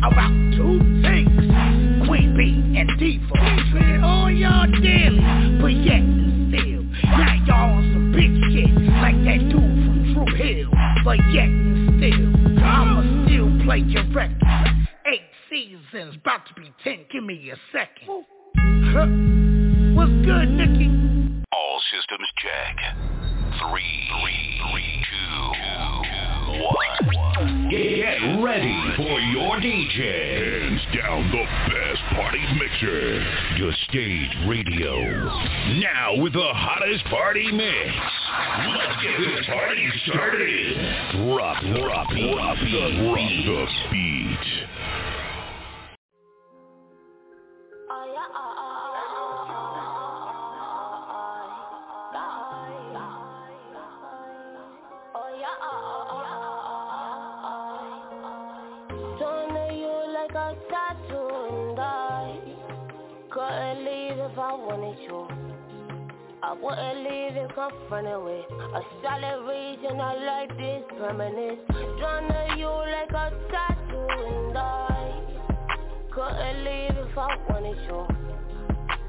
About two things, Queen Bee and Diva. Treated all y'all daily, but yet and still. Now y'all on some big shit, like that dude from True Hill. But yet and still, I'ma still play your record. Eight seasons, about to be ten, give me a second. What's good, Nikki? All systems check. Three, three, three, two, two. Get ready for your DJ. Hands down the best party mixer. Your stage radio. Now with the hottest party mix. Let's get this party started. Drop, drop, drop the beat. I wanted you. I wouldn't leave if confronted with a solid reason I like this permanence. Drawn to you like a tattoo and I couldn't leave if I wanted you.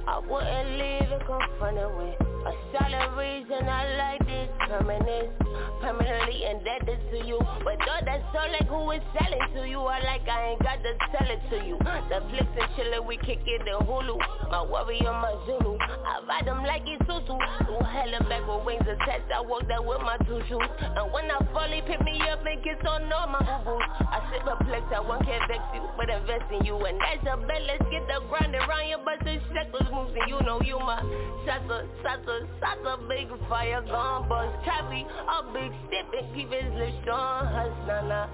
I wouldn't leave it confronted with a solid reason I like this permanence. Permanently indebted to you. But though that's so like who is selling to you, I like I ain't got to sell it to you. The flicks and chillin', we kick it in Hulu. My worry warrior, my Zulu. I ride them like it's Susu. Through hell and back with wings attached, I walk that with my two shoes. And when I fall, he pick me up and kiss on all my boo-boos. I sit perplexed, I won't can't vex you, but invest in you. And that's a bet, let's get the grind around your bust the shekels moves. And you know you my shaka, shaka, shaka, big fire gun bust. Trappy, a big step and keep his lips on hush, nah, nah.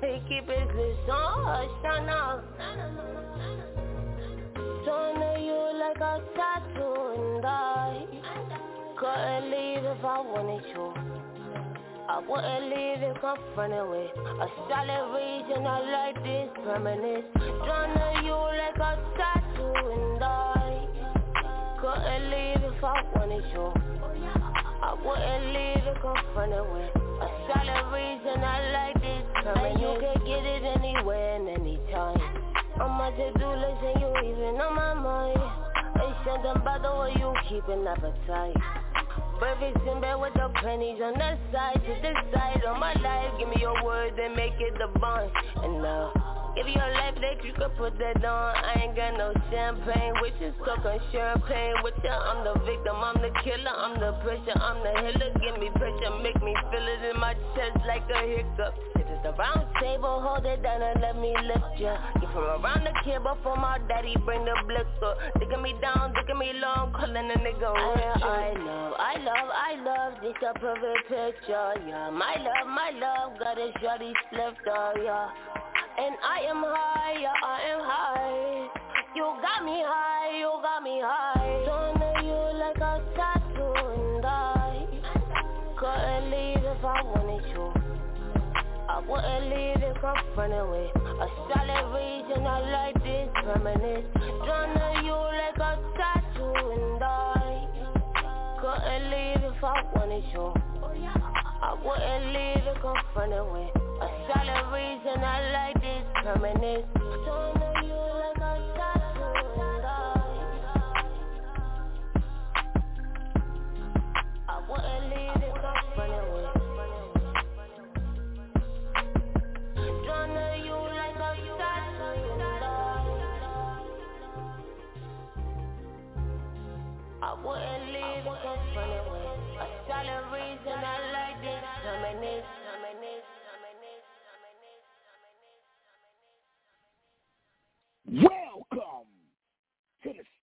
He keep his lips on hush, nah, nah. Don't you like a tattoo and I couldn't leave if I wanted you. I wouldn't leave it confronted with a solid reason I like this permanence. Drawn to you like a tattoo and I couldn't leave if I wanted you. I wouldn't leave it confronted with a solid reason I like this. And you can get it anywhere and anytime. On my to-do list and you even on my mind. Ain't something about the way you keep an appetite. Breakfast in bed with the pennies on the side To the side of my life. Give me your words and make it the bond. And now Give you your life that you could put that on. I ain't got no champagne with you So on champagne with you I'm the victim, I'm the killer I'm the pressure, I'm the healer. Give me pressure, make me feel it in my chest like a hiccup. Sit at the round table, hold it down and let me lift ya. Get from around the kid before my daddy bring the up. Digging me down, digging me long, calling a nigga rich I love, I love, I love this a perfect picture, yeah. My love, my love, got a shorty slipped, yeah. And I am high, yeah, I am high. You got me high, you got me high. Don't know you like a tattoo and I Couldn't leave if I wanted to. I wouldn't leave it confronted with A solid reason I like this permanence Drawn to you like a tattoo and I Couldn't leave if I wanted you I wouldn't leave it confronted with a solid reason I like this permanence. Don't know you like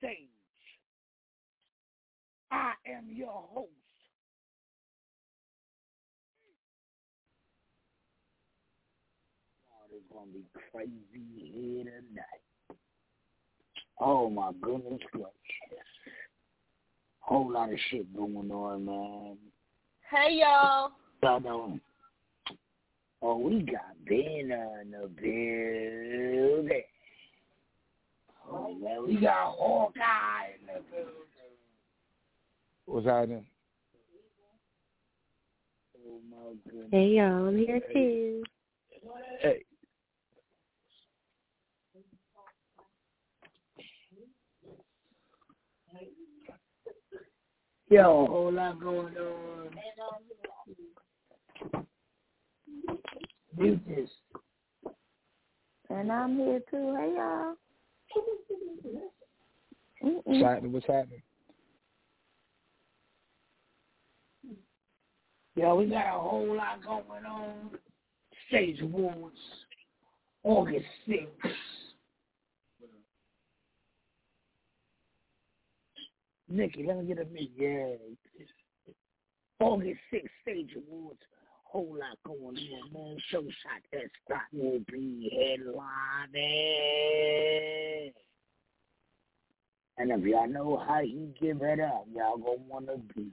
stage. I am your host, It's gonna be crazy here tonight. Oh my goodness gracious. Whole lot of shit going on, man. Hey y'all. Y'all know. Oh, we got Ben on the building. Oh man, we got Hawkeye in the building. What's happening? Oh my goodness. Hey y'all, I'm here too. Hey. Yo, a whole lot going on. Mute this. And I'm here too. Hey y'all. What's happening? What's happening? Yeah, we got a whole lot going on. Stage Awards, August 6th. Nikki, let me get a mic. Yeah. August 6th, Stage Awards. Whole lot going on, man. Show shot that spot will be headlining. And if y'all know how he give it up, y'all gonna wanna be.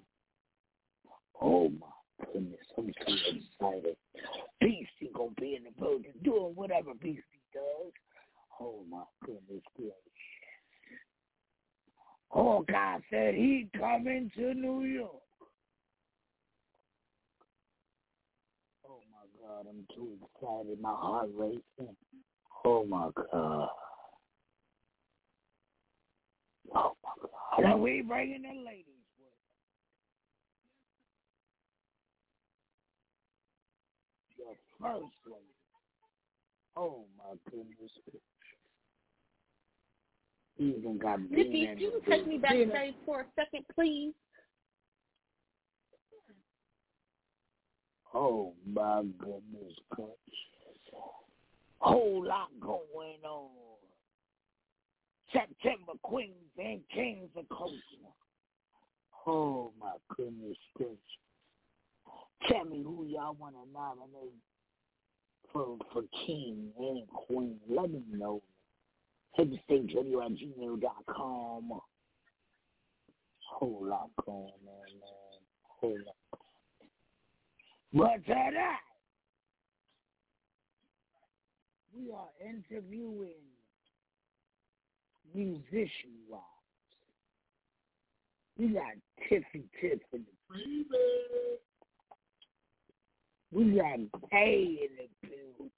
Oh my goodness, I'm so excited. Beasty gonna be in the building doing whatever Beasty does. Oh my goodness gracious. Oh God said he coming to New York. Oh my God, I'm too excited. My heart racing. Oh my God. Oh my God. And we bringing the ladies with us. Your first lady. Oh my goodness. He even got Nikki, in you take me back backstage for a second, please. Oh my goodness gracious. Whole lot going on. September Queens and Kings of Coastline. Oh my goodness gracious. Tell me who y'all want to nominate for for king and queen. Let me know. HiddenStageRadio at gmail.com. Whole lot going on, man. Whole lot. But tonight, we are interviewing musician wise. We got Tiffy Tiff in the We got Pay in the building.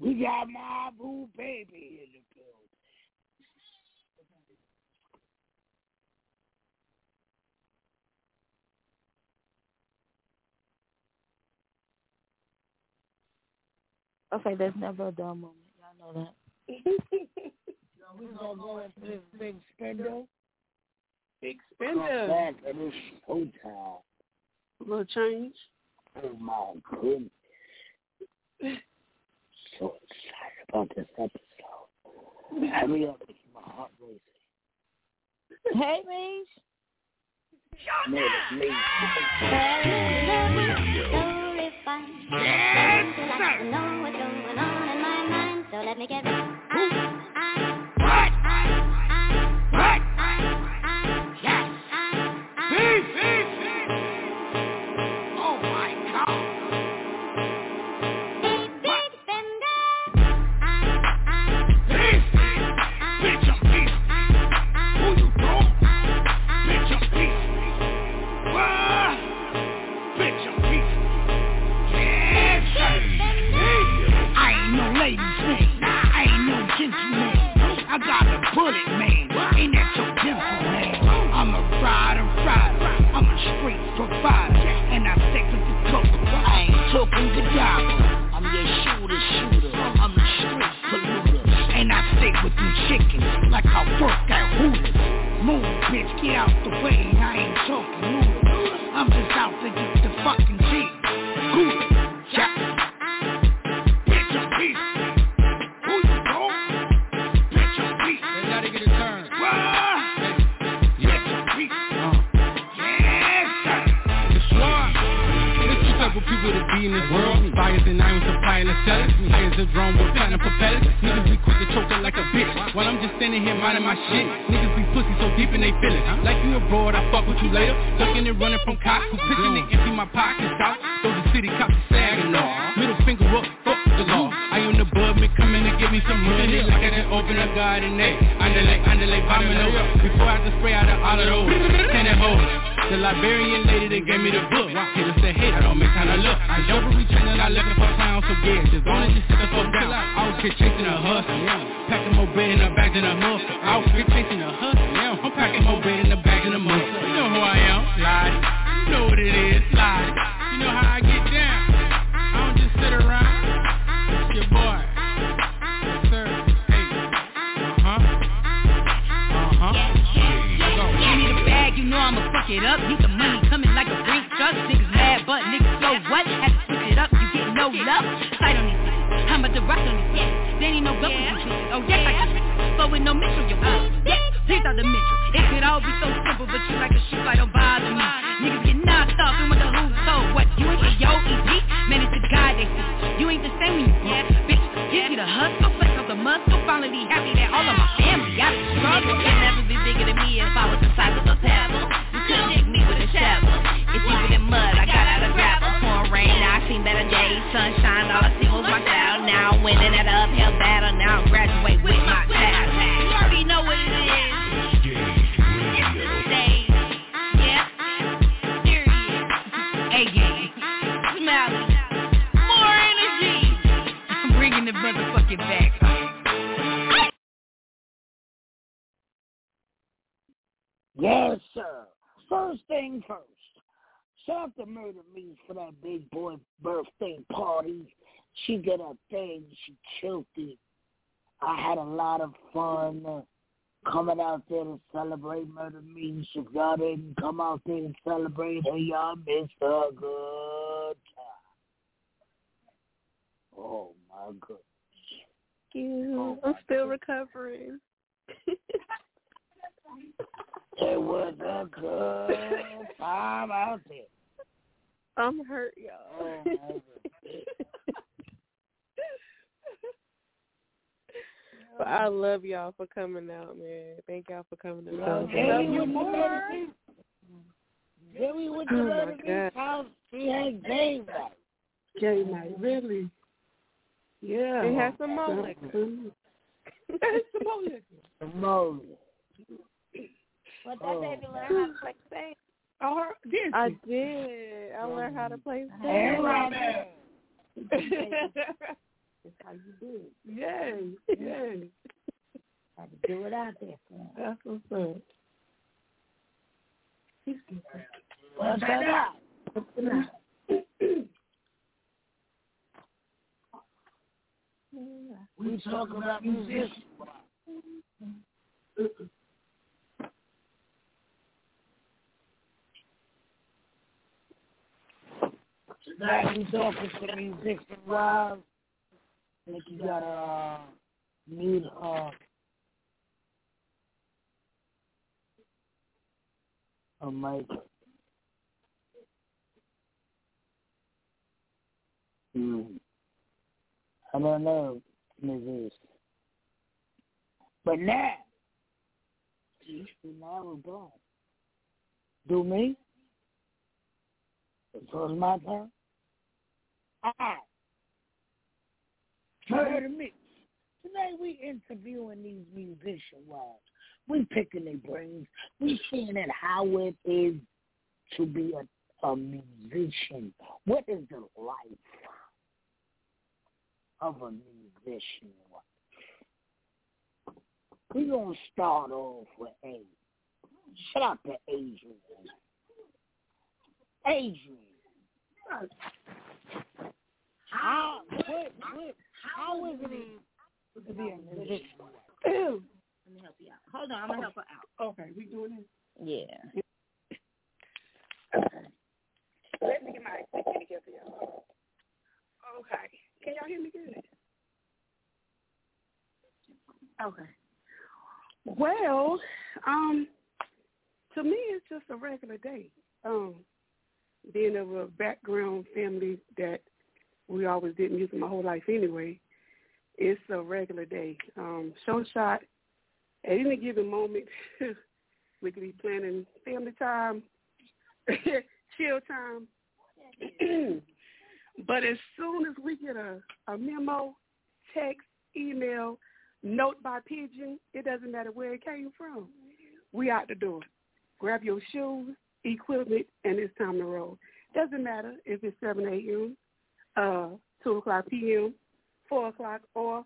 We got my boo baby in the building. Okay, there's never a dull moment. Y'all know that. We gonna go into this big spender. Big spender. back and it's showtime. little change. Oh my goodness. So excited about this episode. Hurry up, it's my heart racing. Hey, Mish. No, that's me. Yes, sir. Let me get right. What? Ah. And I stick with the coke. I ain't talking Gaddafi. I'm your shooter, shooter. I'm a straight polluter. And I stick with them chickens like I work at Hooters. Move, bitch, get out the way. I ain't talking noodles. I'm just out to get the fucking cheese. This world, suppliers and I am supplying the sellers. Here's a drone with platinum propellers. Niggas be quick to choke it like a bitch. While I'm just standing here minding my shit. Niggas be pussy so deep in they feelings. Like you abroad, I fuck with you later. Looking and running from cops who pitching and empty my pockets out. Throw the city cops sagging off. Middle finger up, the man, coming to give me some money. Like I just open a garden, eh? Underlay, underlay, bombing over. Before I just spray out of all of those. Ten and hold. The Liberian lady that gave me the book. Hit us said, hey, I don't make time to look. I and retrain and I looking for clowns, so yeah, just don't let you sit the fuck down. Out here chasing a hustle. Packing more bread in the bag than a hustle. Out here chasing a hustle, yeah. I'm packing more bread in the bag than a muscle. You know who I am, Lottie. You know what it is, Lottie. You know how I get down. I don't just sit around. Fuck it up. Need the money coming like a brink truck. Niggas mad, but niggas so what? Had to switch it up, you get no love. Sight on these. How much the rock on these bitches? There ain't no gun with these. Oh yes, I can. But with no Mitchell, you will. Yes, please out the Mitchell. It could all be so simple, but you like a shoe fight, don't bother me. Niggas get knocked off and with the who's told. What, you ain't get yo EP? Man, it's the guy they see. You ain't the same when you broke. Bitch, give me the hustle, flex up the muscle. Finally happy that all of my family got struggle. You'd never be bigger than me if I was the size of a pebble. Couldn't hit me with a shovel. It's deeper than mud, I got out of gravel. Pouring rain, I seen better days. Sunshine, all I see was my style. Now I'm winning at an uphill battle. Now I'm graduate with my title. You already know what it is. The motherfucking back. Yes, sir. First thing first. Shout out to Murder Me for that big boy birthday party. She did her thing. She killed it. I had a lot of fun uh, coming out there to celebrate Murder Me. If y'all didn't come out there and celebrate her, y'all missed a good time. Oh, my goodness. you. I'm still recovering. It was a good time out there. I'm hurt, y'all. Oh, but I love y'all for coming out, man. Thank y'all for coming to Well, celebrate. Jamie went to Murder Me. Jamie went to Oh, my Murder house. She had game night. Game night, really? Yeah. They had some more liquor. some more liquor. Mo. But Oh. that baby learn how to play safe. Oh, her, did I did. I learned how to play Hey, stage. Robin. That's how you do it. Yay, yay. Had to do it out there for him. That's what's up. He's good. What's that? What's the matter? We talk about musicians. We talking to musician wives. Think you gotta uh, mute uh a mic. Hmm. I don't know, Mrs. But now, now we're gone. Do me? It's my turn? I Murder Mix. Tonight we interviewing these musician wives. We picking their brains. We seeing at how it is to be a, a musician. What is the life of a musician? We're going to start off with A. Shout out to Adrian. Adrian. How, what, what, how is it to be a musician. Let me help you out. Hold on, I'm gonna help her out. Okay, we doing this? Yeah. Let me get my equipment together, y'all. Okay. Can y'all hear me good? Okay. Well, um, to me, it's just a regular day. Um, being of a background family that we always did music my whole life anyway. It's a regular day. Um, show shot at any given moment. we could be planning family time, chill time. but as soon as we get a, a memo, text, email, note by pigeon, it doesn't matter where it came from. We out the door. Grab your shoes, equipment, and it's time to roll. Doesn't matter if it's 7 a.m., uh, 2 o'clock p.m., 4 o'clock, or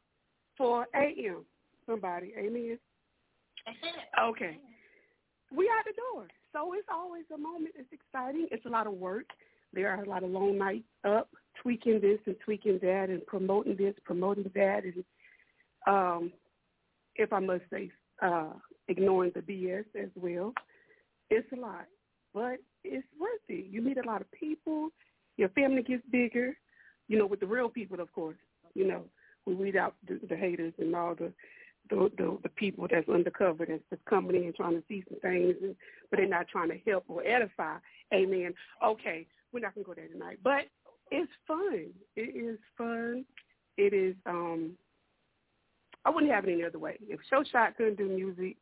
4 a.m. Somebody, amen? Okay. We out the door. So it's always a moment. It's exciting. It's a lot of work. There are a lot of long nights up, tweaking this and tweaking that and promoting this, promoting that, and um, if I must say, uh, ignoring the BS as well. It's a lot, but it's worth it. You meet a lot of people. Your family gets bigger. You know, with the real people, of course. You know, we weed out the, the haters and all the the, the the people that's undercover that's just coming in trying to see some things, and, but they're not trying to help or edify. Amen. Okay, we're not gonna go there tonight, but it's fun. It is fun. It is. um I wouldn't have it any other way. If Show Shot couldn't do music,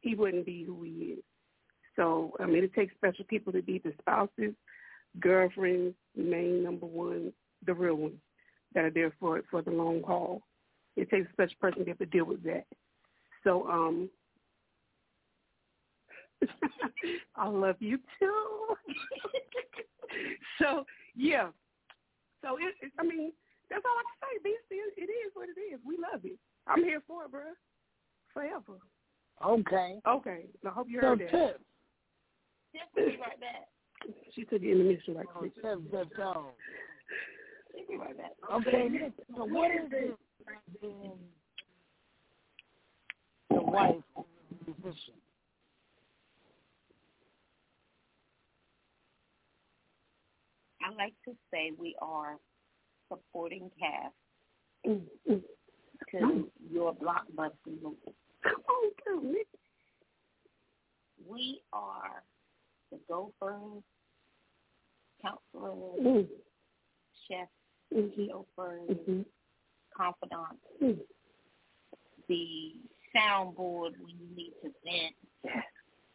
he wouldn't be who he is. So I mean, it takes special people to be the spouses, girlfriends, main number one, the real ones that are there for for the long haul. It takes a special person to be able to deal with that. So um I love you too. so yeah. So it, it I mean, that's all I can say. BC, it is what it is. We love it. I'm here for it, bro. Forever. Okay. Okay. I hope you So heard that. Tiff, Tiff right back. She took the mission right oh, quick. Tiff, Tiff, oh. She'll be right back. Okay, so what is it the wife of a musician? I like to say we are supporting cast Mm-hmm. to your blockbuster movie. Come on, girl, Nick. We are the gophers, counselors, Mm. chefs, Mhm. chauffeurs, Mhm. confidants, Mm. the soundboard when you need to vent,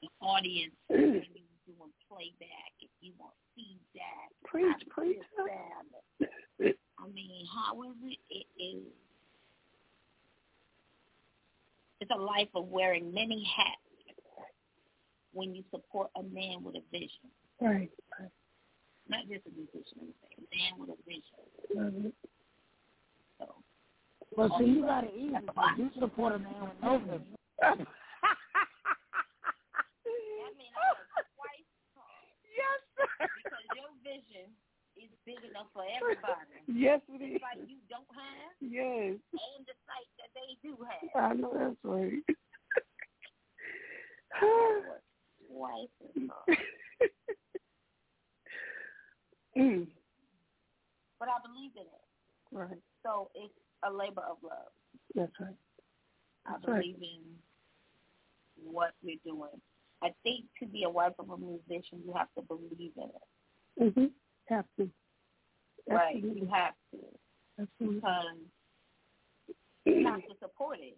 the audience Mm. when you're doing playback, if you want feedback. Preach, preach. understand. I mean, how is it? It is. It's a life of wearing many hats when you support a man with a vision. Right. Not just a musician, a man with a vision. It. Mm-hmm. So, Well, see, um, you got it easy. You support a man with no vision. I mean, twice Yes, sir. because your vision is big enough for everybody. Yes, it It's is. like you don't have Yes. and the sight that they do have. I know that's right. Twice. Mm. But I believe in it. Right. So it's a labor of love. That's right. I That's right. believe in what we're doing. I think to be a wife of a musician, you have to believe in it. Mhm. Have to. Right? You have to Absolutely. because you have to support it.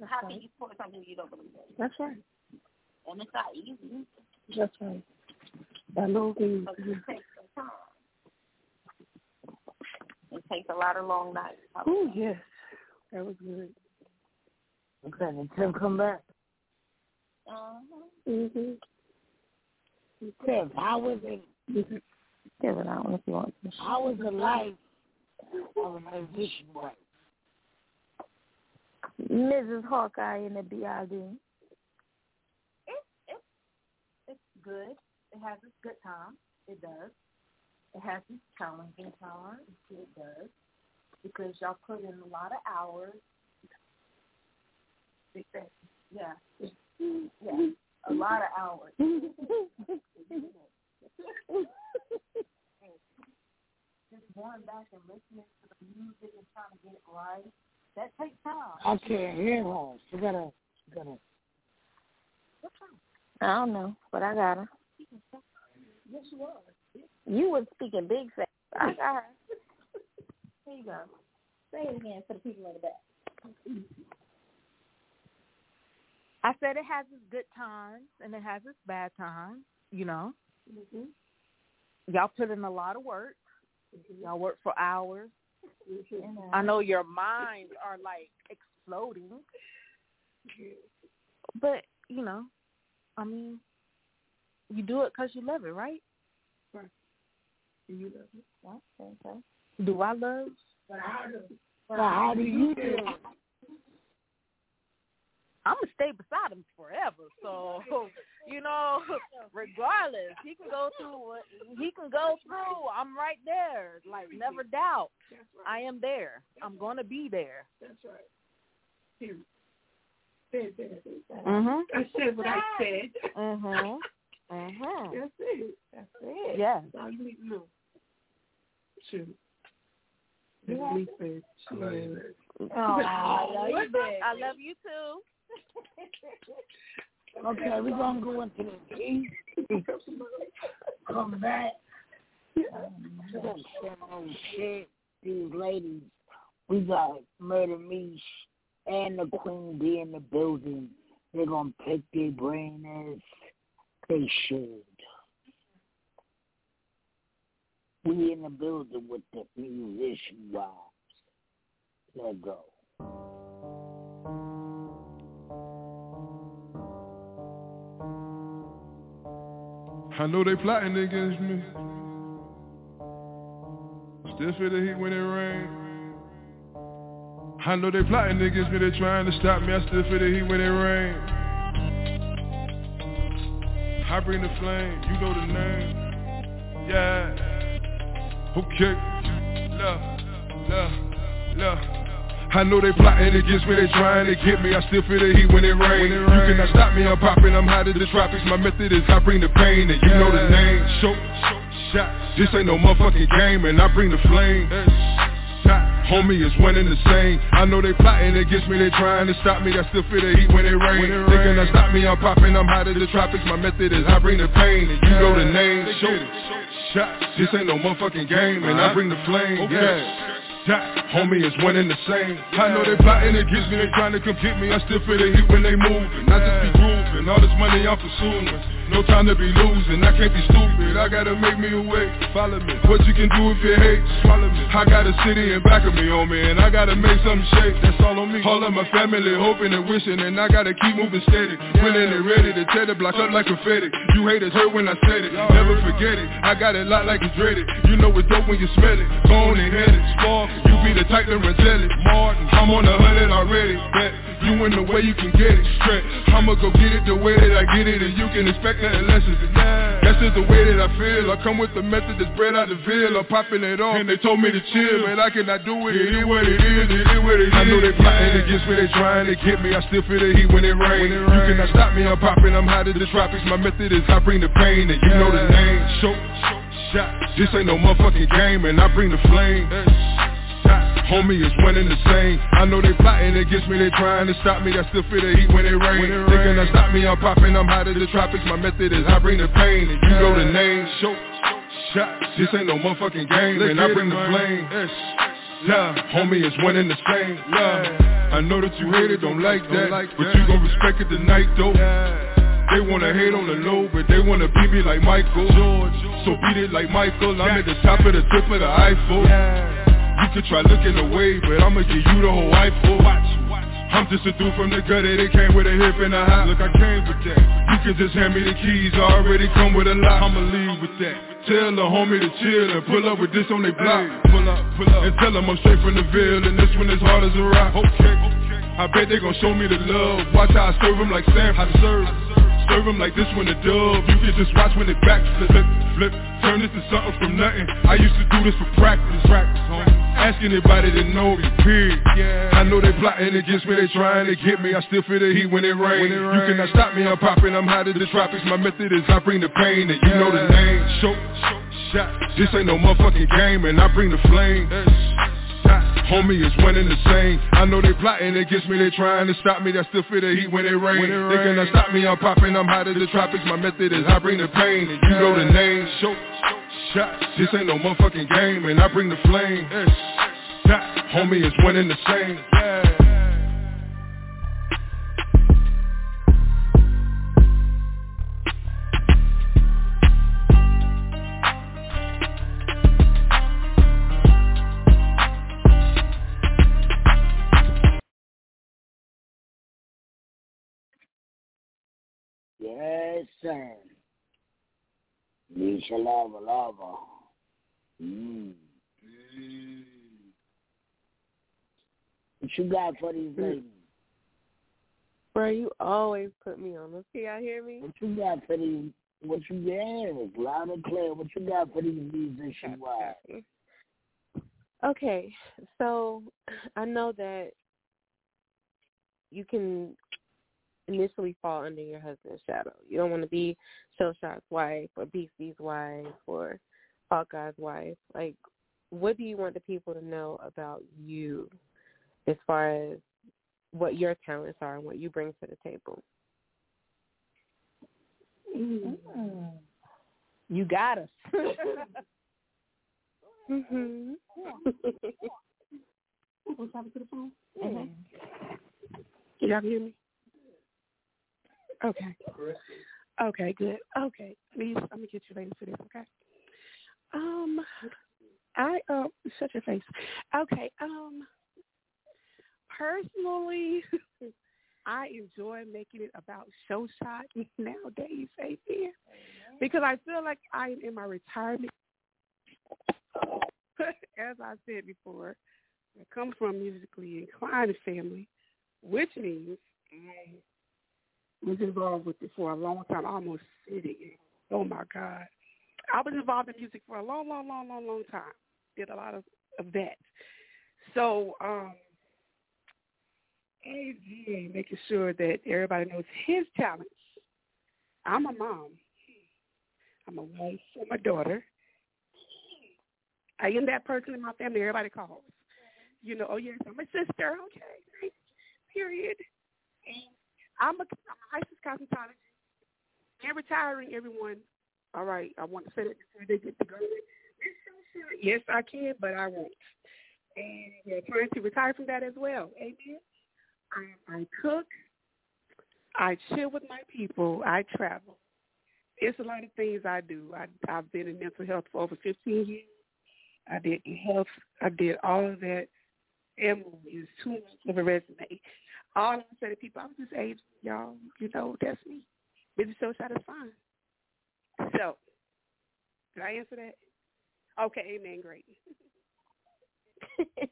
That's How can you support something you don't believe in? That's right. And it's not easy. That's right. By no means. But it takes some time. It takes a lot of long nights. Oh yes, that was good. Okay, then Tim come back. Uh-huh. Mhm. Tiff, how was it? Mhm. Give it out if you want to. How was the life of a musician wife? Mrs. Hawkeye in the BID. It's it's it's good. It has its good times. It does. It has its challenging times. It does because y'all put in a lot of hours. Yeah, yeah, a lot of hours. Just going back and listening to the music and trying to get it right. That takes time. I can't hear her. She gotta, she gotta. I don't know, but I got her. Yes, you are. You was speaking big fast. I got her. Here you go. Say it again for the people in the back. I said it has its good times and it has its bad times. You know, Mm-hmm. y'all put in a lot of work. Mm-hmm. Y'all work for hours. I know your minds are like exploding, but you know, I mean, you do it because you love it, right? Right. You love it. Okay, okay. Do I love? But how do Well, how do you do? I'm gonna stay beside him forever. So you know, regardless, he can go through what he can go through. I'm right there. Like never doubt, I am there. I'm gonna be there. That's right. Period. Said that. Mhm. I said what I said. Mhm. Mhm. That's it. That's it. Yes. That's all you need to know. Shoot. Yeah. That's me said. Shoot. Oh, I love you, babe. I love you too. Okay, we're gonna go into the tea. Come back. Um, some old shit. These ladies, we got Murder Meesh and the Queen B in the building. They're gonna pick their brain as they should. We in the building with the musician wives. Let go. I know they plotting against me. Still feel the heat when it rains. I know they plotting against me, they trying to stop me. I still feel the heat when it rain. I bring the flame, you know the name. Yeah. Okay. Love, love, love. I know they plotting against me, they trying to get me. I still feel the heat when it rain. You cannot stop me, I'm popping, I'm hot as the tropics. My method is I bring the pain, and you know the name. Show, shot. This ain't no motherfucking game, and I bring the flame. Homie is one and the same. I know they plotting against me, they trying to stop me. I still feel the heat when it rain. They cannot stop me, I'm popping, I'm hot as the tropics. My method is I bring the pain, and you know the name. Show, shot. This ain't no motherfucking game, and I bring the flame. Yeah. Shot. Homie is one and the same. I know they plotting against me, they trying to come get me. I still feel the heat when they moving. I just be grooving. All this money I'm pursuing. No time to be losing. I can't be stupid. I gotta make me awake. Follow me. What you can do if you hate, swallow me. I got a city in back of me, on me, and I gotta make something shake. That's all on me. All of my family hoping and wishing, and I gotta keep moving steady. Winning and ready to tear the block up like confetti. You haters heard when I said it. Never forget it. I got it locked like it's dreaded. You know it's dope when you smell it. On and it. Spark. You be the type to reject it. Martin. I'm on a hundred already. Bet you in the way you can get it. Stretch. I'ma go get it the way that I get it, and you can expect nothing less of it. That's just the way that I feel. I come with the method that's bred out the veil. I'm popping it off, and they told me to chill, but I cannot do it. It is what it is. It is what it is. I know they plotting against me. They trying to get me. I still feel the heat when it rain. You cannot stop me. I'm popping. I'm hot as the tropics. My method is I bring the pain, and you know the name. Show, shot. This ain't no motherfucking game, and I bring the flame. Homie is one and the same. I know they plotting against me, they trying to stop me. I still feel the heat when it rains. rain. They cannot stop me, I'm popping, I'm hot as the tropics. My method is I bring the pain, and you know the name. Show, shot. This ain't no motherfucking game, and I bring the flame. Yeah, homie is one and the same. Yeah, I know that you hate it, don't like that, but you gon' respect it tonight though. They wanna hate on the low, but they wanna beat me like Michael. So beat it like Michael. I'm at the top of the tip of the Eiffel. You could try looking away, but I'ma give you the whole Eiffel. I'm just a dude from the gutter, they came with a hip and a hop. Look, I came with that. You can just hand me the keys, I already come with a lot. I'ma leave with that. Tell the homie to chill and pull up with this on their block. Pull up, pull up, and tell them I'm straight from the Ville, and this one is hard as a rock. Okay, I bet they gon' show me the love. Watch how I serve them like Sam. I serve. Serve them like this when the dub. You can just watch when it backflip flip, flip. Turn this to something from nothing. I used to do this for practice, practice home. Ask anybody that know me, period. Yeah. I know they plotting against me, they trying to get me. I still feel the heat when it rain. You cannot stop me, I'm popping, I'm hot as the tropics. My method is I bring the pain and you know the name. Show, shot, this ain't no motherfucking game And I bring the flame Homie is winning the same. I know they plotting against me, they trying to stop me. That still feel the heat when it rain. When it they cannot stop me, I'm popping, I'm hot as the tropics. My method is I bring the pain, and you know the name. Show, shot. This ain't no motherfucking game, and I bring the flame. homie, it's winning the same. Yes, sir. Misha Lava Lava. Mm. What you got for these ladies? Bro, you always put me on. Let's see, y'all hear me? What you got for these? What you got? Loud and clear. What you got for these musician wives? Okay, so I know that you can initially fall under your husband's shadow. You don't want to be Showshot's wife or Beasty's wife or Hawkeye's wife. Like, what do you want the people to know about you as far as what your talents are and what you bring to the table? Mm. You got us. mhm. What's happening to the phone? Mhm. Can y'all hear me? Okay. Okay, good. Okay. Please, let me get you ladies for this, okay? Um I uh shut your face. Okay, um personally I enjoy making it about show shot nowadays, amen. Because I feel like I am in my retirement as I said before, I come from a musically inclined family, which means I was involved with it for a long time, almost sitting. Oh my God. I was involved in music for a long, long, long, long, long time. Did a lot of, of that. So, um, AG making sure that everybody knows his talents. I'm a mom. I'm a wife for my daughter. I am that person in my family everybody calls. You know, oh yes, I'm a sister. Okay. Period. And I'm a, licensed cosmetologist. And retiring, everyone. All right, I want to say that before they get to go. Yes, I can, but I won't. And yeah, trying to retire from that as well. Amen. I, I cook. I chill with my people. I travel. It's a lot of things I do. I, I've been in mental health for over 15 years. I did health. I did all of that. And is too much of a resume. All I'm saying to people, I'm just age, y'all. You know, that's me. Busy so satisfying. So, did I answer that? Okay, amen. Great.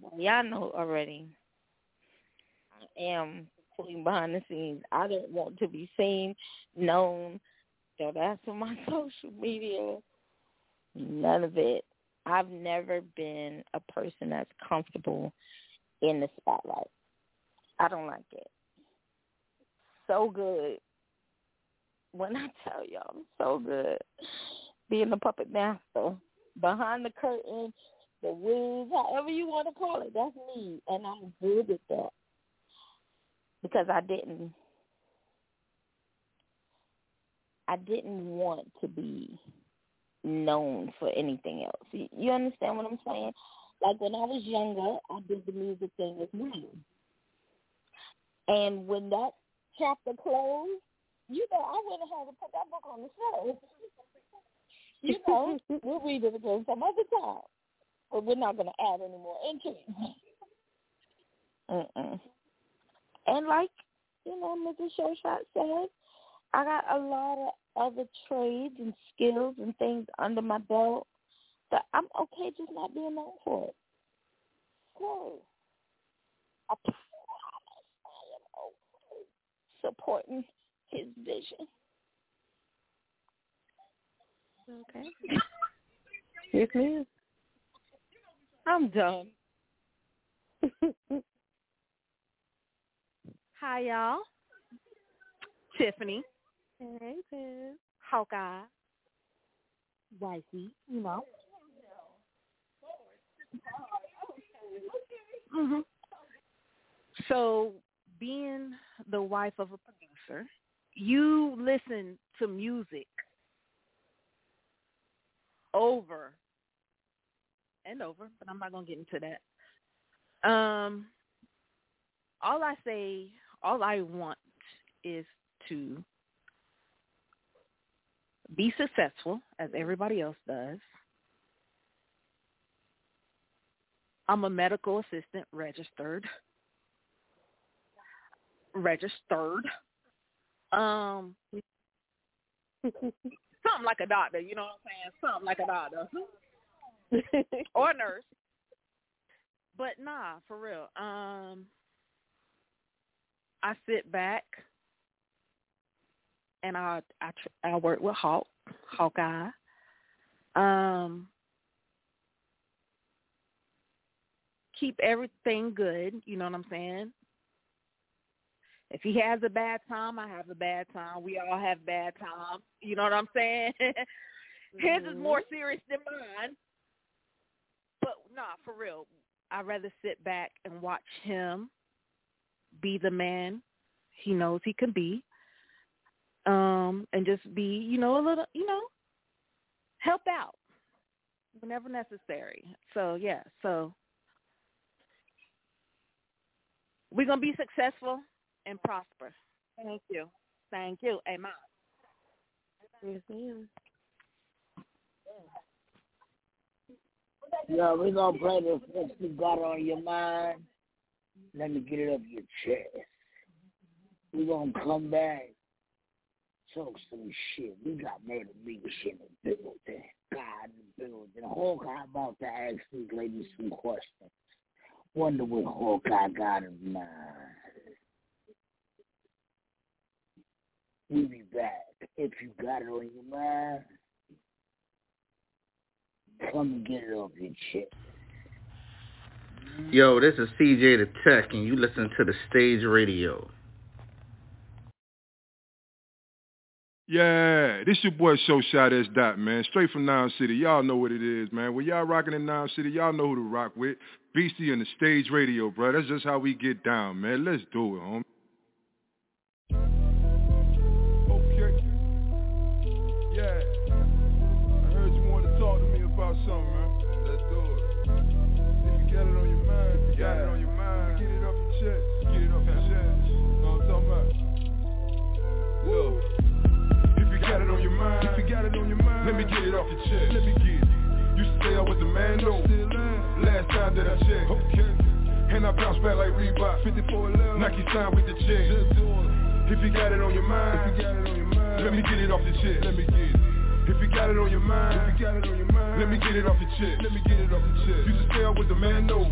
Well, y'all know already. I am queen behind the scenes. I don't want to be seen, known. Don't ask for my social media. None of it. I've never been a person that's comfortable in the spotlight. I don't like it. So good. When I tell y'all, I'm so good. Being a puppet master. Behind the curtain, the wigs, however you want to call it, that's me. And I'm good at that. Because I didn't I didn't want to be known for anything else. You, you understand what I'm saying? Like when I was younger, I did the music thing as well. And when that chapter closed, you know, I went ahead and put that book on the shelf. you know, we'll read it again some other time. But we're not going to add any more into it. Mm-mm. And like, you know, Mrs. Showshot said, I got a lot of other trades and skills and things under my belt that I'm okay just not being known for it. So, I promise I am okay supporting his vision. Okay. Yes, ma'am. I'm done. Hi, y'all. Tiffany. Hey, Tiff. Hawkeye. Wifey, you know. Mhm. So, being the wife of a producer, you listen to music over and over, but I'm not gonna get into that. Um, all I say, all I want is to be successful as everybody else does. I'm a medical assistant registered. Registered. Um something like a doctor, you know what I'm saying? Something like a doctor. or a nurse. But nah, for real. Um I sit back and I I I work with Hawk, Hawkeye. Um keep everything good, you know what I'm saying? If he has a bad time, I have a bad time. We all have bad times. You know what I'm saying? His is more serious than mine. But nah, for real. I'd rather sit back and watch him be the man he knows he can be. Um, and just be, you know, a little you know, help out whenever necessary. So yeah, so we're gonna be successful and prosper. Thank you. Thank you. Amen. Yes, ma'am. Yeah, we're gonna play this what you got on your mind. Let me get it up your chest. We're gonna come back, talk some shit. We got murder leadership in the building. God building. Hawkeye about to ask these ladies some questions. Wonder what Hawkeye got in mind. We'll be back. If you got it on your mind, come get it off your chest. Yo, this is CJ the Tech, and you listen to the Stage Radio. Yeah, this your boy Show Shot S Dot, man. Straight from Nine City. Y'all know what it is, man. When y'all rocking in Nine City, y'all know who to rock with. Beasty and the Stage Radio, bro. That's just how we get down, man. Let's do it, homie. Me get it off your chest. Let me get it. You say I was the man, no. Last time that I checked. Okay. And I bounce back like Reebok. 54 Nike sign with the check. If you got it on your mind, if you got it on your mind, let me get it off your chest. Let me get it. If you got it on your mind, if you got it on your mind, let me get it off your chest. Let me get it off your chest. You just say I was the man, no.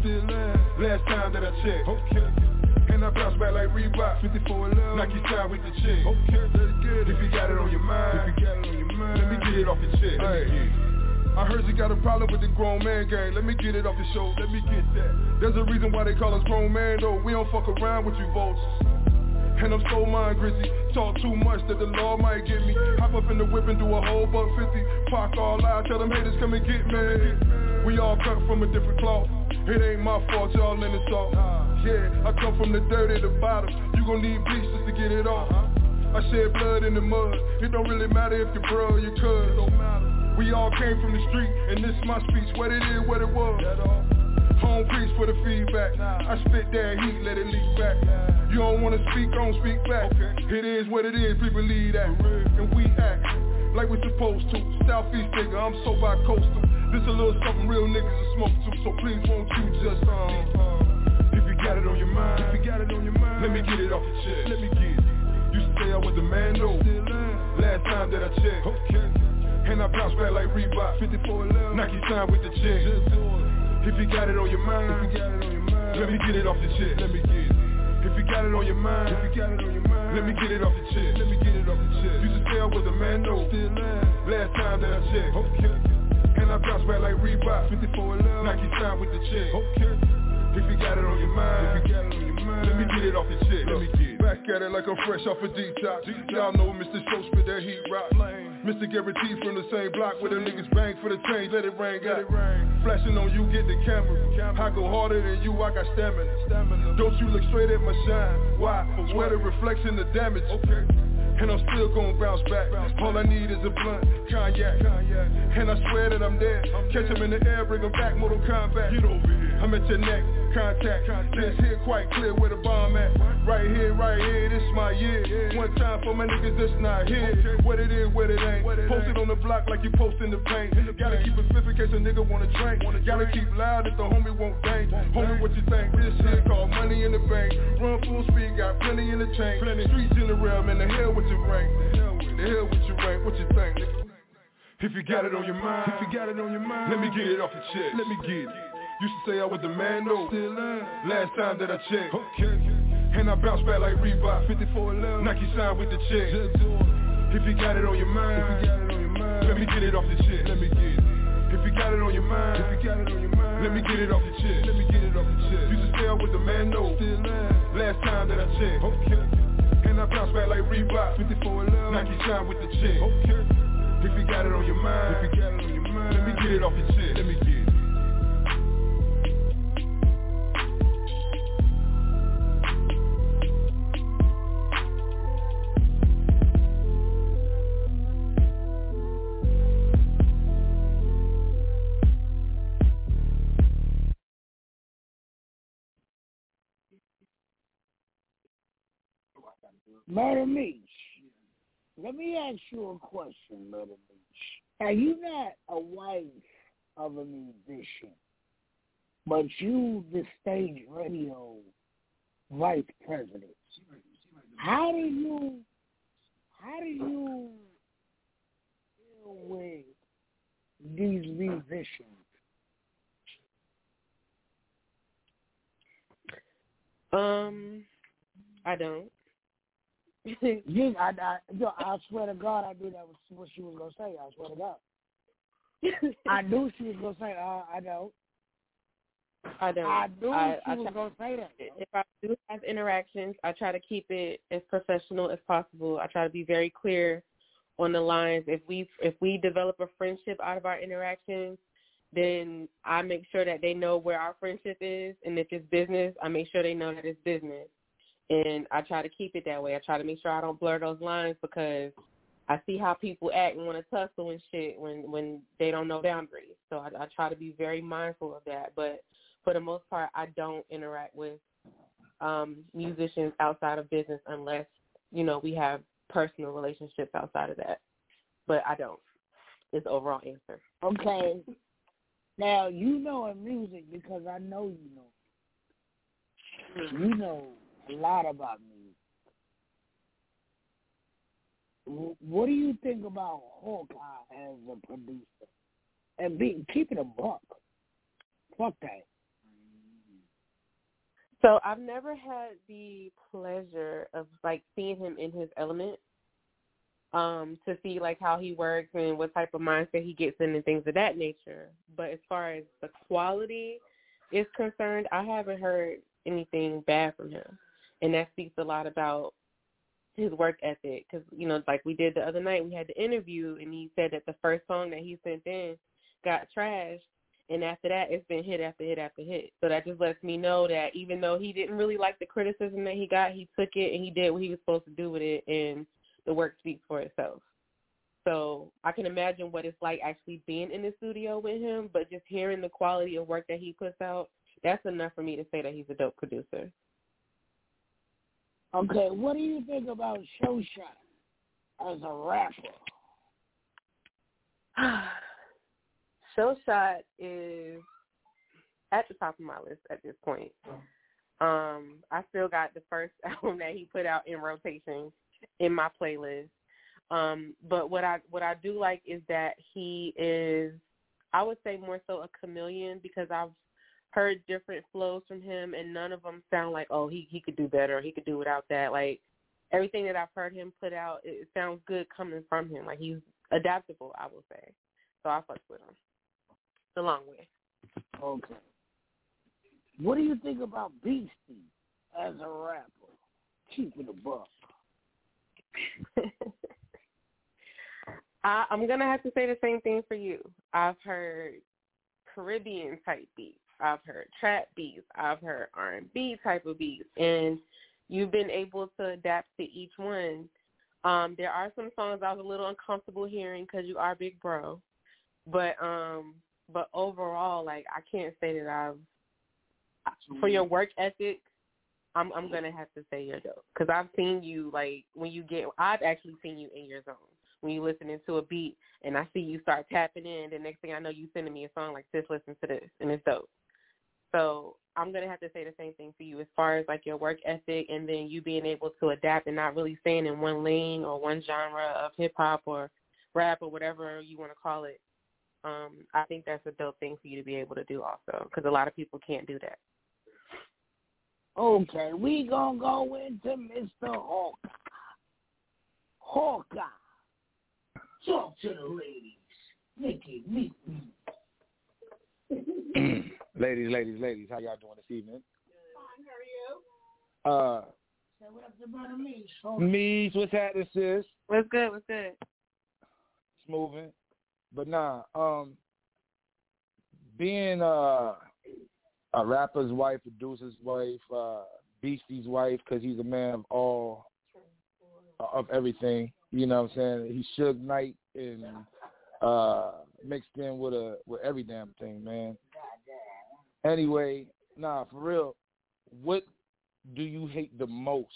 Last time that I checked. Okay. And I bounce back like Reebok. 54 Nike sign with the check Okay, let's get it. If you got it on your mind. If you got it on your mind. Let me get it off your chest. Hey. I heard you got a problem with the grown man gang. Let me get it off your show, let me get that. There's a reason why they call us grown man though. We don't fuck around with you vultures and I'm so mind grizzy. Talk too much that the law might get me. Hop up in the whip and do a whole buck fifty. Park all out, tell them haters come and get me. We all cut from a different cloth. It ain't my fault, y'all in the salt Yeah, I come from the dirt at the bottom. You gon' need bleach just to get it off. I shed blood in the mud. It don't really matter if you're bro or your cuz. We all came from the street And this my speech, what it is, what it was. Home preach for the feedback. I spit that heat, let it leak back. You don't wanna speak, don't speak back. It is what it is, people lead that. And we act like we're supposed to. Southeast nigga, I'm so by coastal. This a little something real niggas will smoke to. So please won't you just, um got it on your mind. If you got it on your mind. Let me get it off your chest. Let me get it. You say I was the man, no. Last time that I checked. Okay. And I bounce back like Reebok. 54 Nike sign with the check if you got it on your mind, if you got it on your mind, let me get it off the chest. Let me get it. If you got it on your mind, if you got it on your mind, let me get it off the chest. Let me get it off the chest. You just say I was a man, no. Last time that I checked. Okay. And I bounce back like Reebok. 54 Nike sign with the check. Okay. If you got it on your mind, if you got it on your mind, let me get it off your chest. Let me get it. Back at it like I'm fresh off a detox. Y'all know Mr. Show spit that heat rock. Mr. Guaranteed from the same block where the niggas bang for the change, let it rain, got it rain. Flashing on you, get the camera. I go harder than you, I got stamina. Don't you look straight at my shine? Why? Swear the reflection, the damage. Okay. And I'm still gon' bounce back. All I need is a blunt, cognac. And I swear that I'm dead. Catch him in the air, bring him back, Mortal Kombat. Get over here. I'm at your neck, contact. This here quite clear where the bomb at. Right here, right here, this my year. One time for my niggas that's not here. What it is, what it ain't. Posted on the block like you posting the paint. Gotta keep it fifth in case a nigga wanna drink. Gotta keep loud if the homie won't bang. Homie, what you think? This shit called money in the bank. Run full speed, got plenty in the tank. Streets in the realm, in the hell with your rank. The hell with your rank, what you think? If you got it on your mind, if you got it on your mind, let me get it off your chest. Let me get it. Used to say I was the man. Still am. Last time that I checked. Okay. And I bounce back like Reebok. 54 Nike sign with the check. If you got it on your mind, if you got it on your mind, let me get it off your chest. Let me get it. If you got it on your mind, if you got it on your mind, let me get it off your chest. Let me get it off your chest. Used to say I was the man. Still am. Last time that I checked. Okay. I bounce back like Reebok. 54 Nike sign with the check. Okay. If you got it on your mind, if you got it on your mind, let me get it off your chest. Let me get it. Murder Meech, let me ask you a question, Murder Meech. Are you not a wife of a musician, but you the stage radio vice president? How do you how do you deal with these musicians? Um, I don't. You, I, I, yo, I swear to God, I knew that was what she was gonna say. I swear to God. I knew she was gonna say, uh, I know. I don't. I knew I, she I was try- gonna say that. If I do have interactions, I try to keep it as professional as possible. I try to be very clear on the lines. If we if we develop a friendship out of our interactions, then I make sure that they know where our friendship is, and if it's business, I make sure they know that it's business. And I try to keep it that way. I try to make sure I don't blur those lines because I see how people act and want to tussle and shit when when they don't know boundaries. So I, I try to be very mindful of that. But for the most part, I don't interact with um, musicians outside of business unless you know we have personal relationships outside of that. But I don't. Is the overall answer. Okay. Now you know in music because I know you know. You know a lot about. Wh- What do you think about Hawkeye as a producer? And being keeping a buck. Fuck that. So I've never had the pleasure of like seeing him in his element. Um, to see like how he works and what type of mindset he gets in and things of that nature. But as far as the quality is concerned, I haven't heard anything bad from him, and that speaks a lot about his work ethic. Because you know, like we did the other night, we had the interview, and he said that the first song that he sent in got trashed, and after that, it's been hit after hit after hit. So that just lets me know that even though he didn't really like the criticism that he got, he took it and he did what he was supposed to do with it, and the work speaks for itself. So I can imagine what it's like actually being in the studio with him, but just hearing the quality of work that he puts out, that's enough for me to say that he's a dope producer. Okay, what do you think about Show as a rapper? Show Shot is at the top of my list at this point. Um, I still got the first album that he put out in rotation in my playlist. Um, but what I what I do like is that he is I would say more so a chameleon because I've heard different flows from him and none of them sound like oh he he could do better or he could do without that like everything that I've heard him put out it, it sounds good coming from him like he's adaptable I will say so I fuck with him the long way Okay. What do you think about Beasty as a rapper? Keeping a buck. I, I'm gonna have to say the same thing for you. I've heard Caribbean type beats. I've heard trap beats. I've heard R and B type of beats, and you've been able to adapt to each one. Um, there are some songs I was a little uncomfortable hearing because you are Big Bro, But um, but overall, like I can't say that I've for your work ethic. I'm I'm gonna have to say you're dope because I've seen you like when you get. I've actually seen you in your zone when you listening to a beat and I see you start tapping in. The next thing I know, you sending me a song like, "Sis, listen to this," and it's dope. So I'm gonna have to say the same thing for you as far as like your work ethic and then you being able to adapt and not really staying in one lane or one genre of hip hop or rap or whatever you want to call it. Um, I think that's a dope thing for you to be able to do also because a lot of people can't do that. Okay, we gonna go into Mr. Hawkeye. Hawkeye. Talk to the ladies. It meet me. ladies, ladies, ladies, how y'all doing this evening? Fine, how are you? Uh, so what up to brother Mees. Mees, what's happening, sis? What's good? What's good? It's moving. But nah, um, being uh, a rapper's wife, producer's wife, uh, Beasty's wife, because he's a man of all, of everything. You know what I'm saying? He's Suge Knight and uh, mixed in with a with every damn thing, man. Anyway, nah, for real, what do you hate the most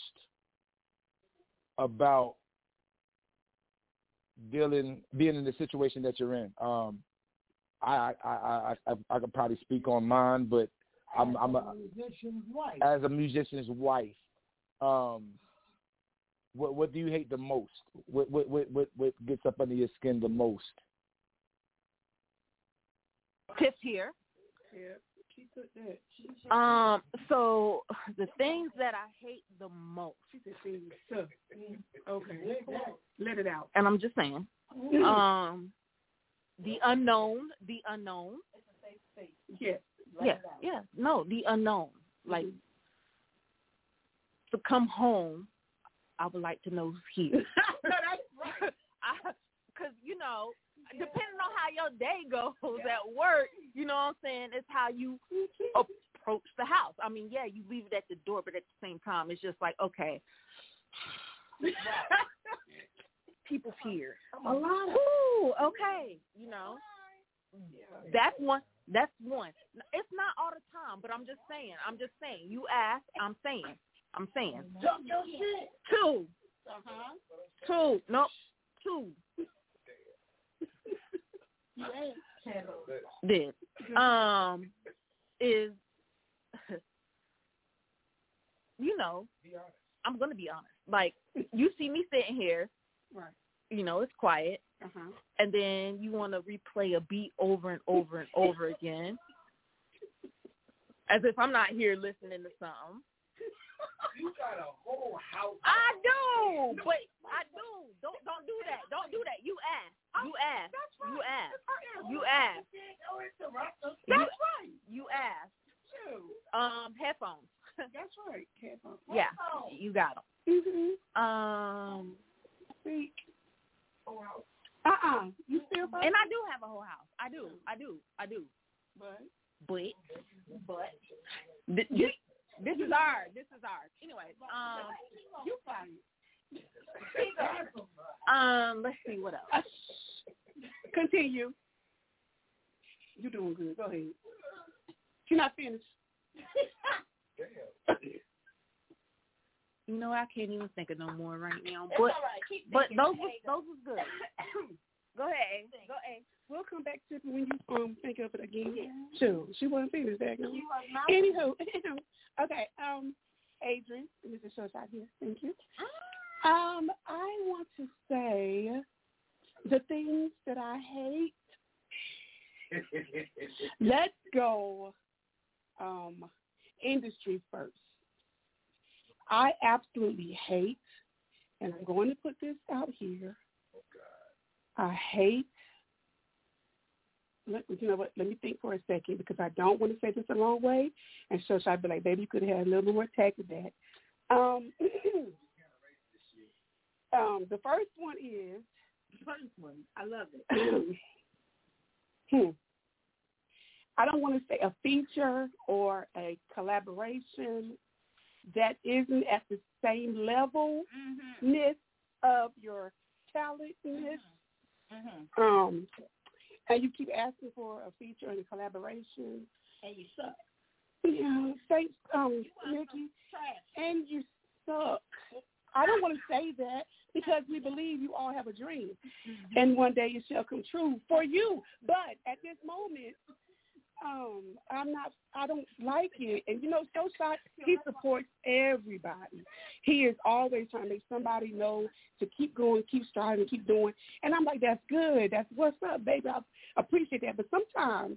about dealing being in the situation that you're in? Um, I I I I, I could probably speak on mine, but I'm I'm a, musician's wife. as a musician's wife. Um, what what do you hate the most? What what what what, what gets up under your skin the most? Tips here. Yeah, she took that. She, she, Um, so the things that I hate the most, she said things. Okay, let it out. and I'm just saying, um, the unknown, the unknown. Yes. Yeah, yeah, no, the unknown. Like to come home, I would like to know who's here. Because you know, depending on how your day goes at work, you know what I'm saying, it's how you approach the house. I mean, yeah, you leave it at the door, but at the same time, it's just like, okay, people's here. A. Ooh, okay, you know, that's one. That's one. It's not all the time, but I'm just saying. I'm just saying. You ask, I'm saying. I'm saying. Talk your shit. Two. Uh-huh. Two. Nope. Two. Did. Um is you know, I'm gonna be honest. Like you see me sitting here, Right. you know, it's quiet, Uh-huh. and then you want to replay a beat over and over and over again, as if I'm not here listening to something. You got a whole house. I do, but I do. Don't don't do that. Don't do that. You ask. You ask. You ask. You ask. That's right. You ask. Um, headphones. That's right. Headphones. Yeah, you got them. Mm-hmm. Um, Speak. Uh-uh. You still and I do have a whole house. I do. I do. I do. But But but this this, this is ours. This is ours. Anyway, um, you um, let's see what else. Continue. You're doing good. Go ahead. You're not finished. Damn. You know, I can't even think of no more right now. But but those was those was good. Go ahead. Go ahead. We'll come back to it when you um think of it again. Sure. She wasn't finished that. Anywho, okay. Um, Adrian, Mr. Showshot here. Thank you. Um, I want to say the things that I hate. Let's go um, industry first. I absolutely hate, and I'm going to put this out here. Oh, I hate. Let, you know what? Let me think for a second because I don't want to say this a long way, and so should I be like, baby, you could have had a little bit more tact with that. Um, um, the first one is First one. I love it. hmm. I don't want to say a feature or a collaboration that isn't at the same level ness of your talentness. Um, and you keep asking for a feature and a collaboration. And you suck. Yeah, thanks, um, Nikki. And you suck. I don't want to say that because we believe you all have a dream, Mm-hmm. and one day it shall come true for you. But at this moment, um, I'm not. I don't like it. And you know, So Shot, he supports everybody. He is always trying to make somebody know to keep going, keep striving, keep doing. And I'm like, that's good. That's what's up, baby. I appreciate that. But sometimes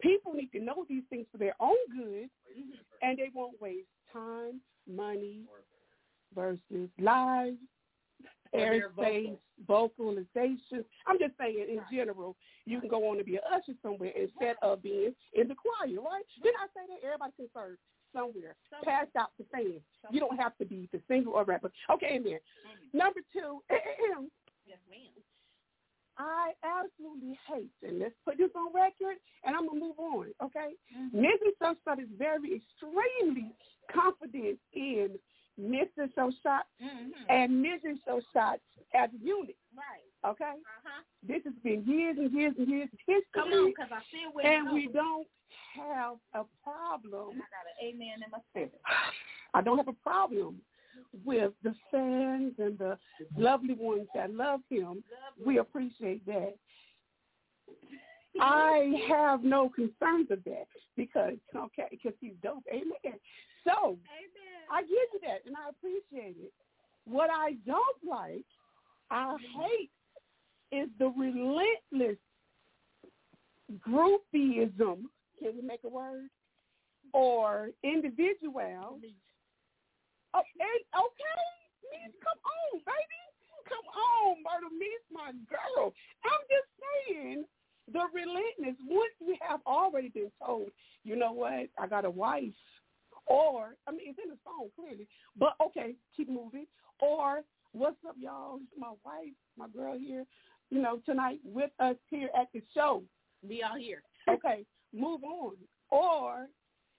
people need to know these things for their own good, and they won't waste time, money, versus lives, airspace, vocalization. I'm just saying in general, you can go on to be an usher somewhere instead of being in the choir, right? Did I say that? Everybody can serve somewhere, passed out to fans. You don't have to be the singer or rapper. Okay, amen. Number two, Yes, ma'am. I absolutely hate, and let's put this on record, and I'm going to move on, okay? Mm-hmm. Mrs. Is very, extremely confident in Mr. Showshot Mm-hmm. and Mrs. Showshot as a unit, Right. okay? Uh-huh. This has been years and years and years of history, Come on, because I see where and we don't have a problem. I got an amen in my spirit. I don't have a problem with the fans and the lovely ones that love him. We appreciate that. I have no concerns of that because okay, because he's dope. Amen. So I give you that, and I appreciate it. What I don't like, I hate, is the relentless groupieism. Can we make a word? Or individual. Oh, and, okay, Miss, come on, baby. Come on, Myrtle Miss, my girl. I'm just saying the relentless. Once we have already been told, you know what, I got a wife, or I mean, it's in the song clearly. But okay, keep moving. Or what's up, y'all? It's my wife, my girl here. You know, tonight with us here at the show. Be all here. Okay, move on. Or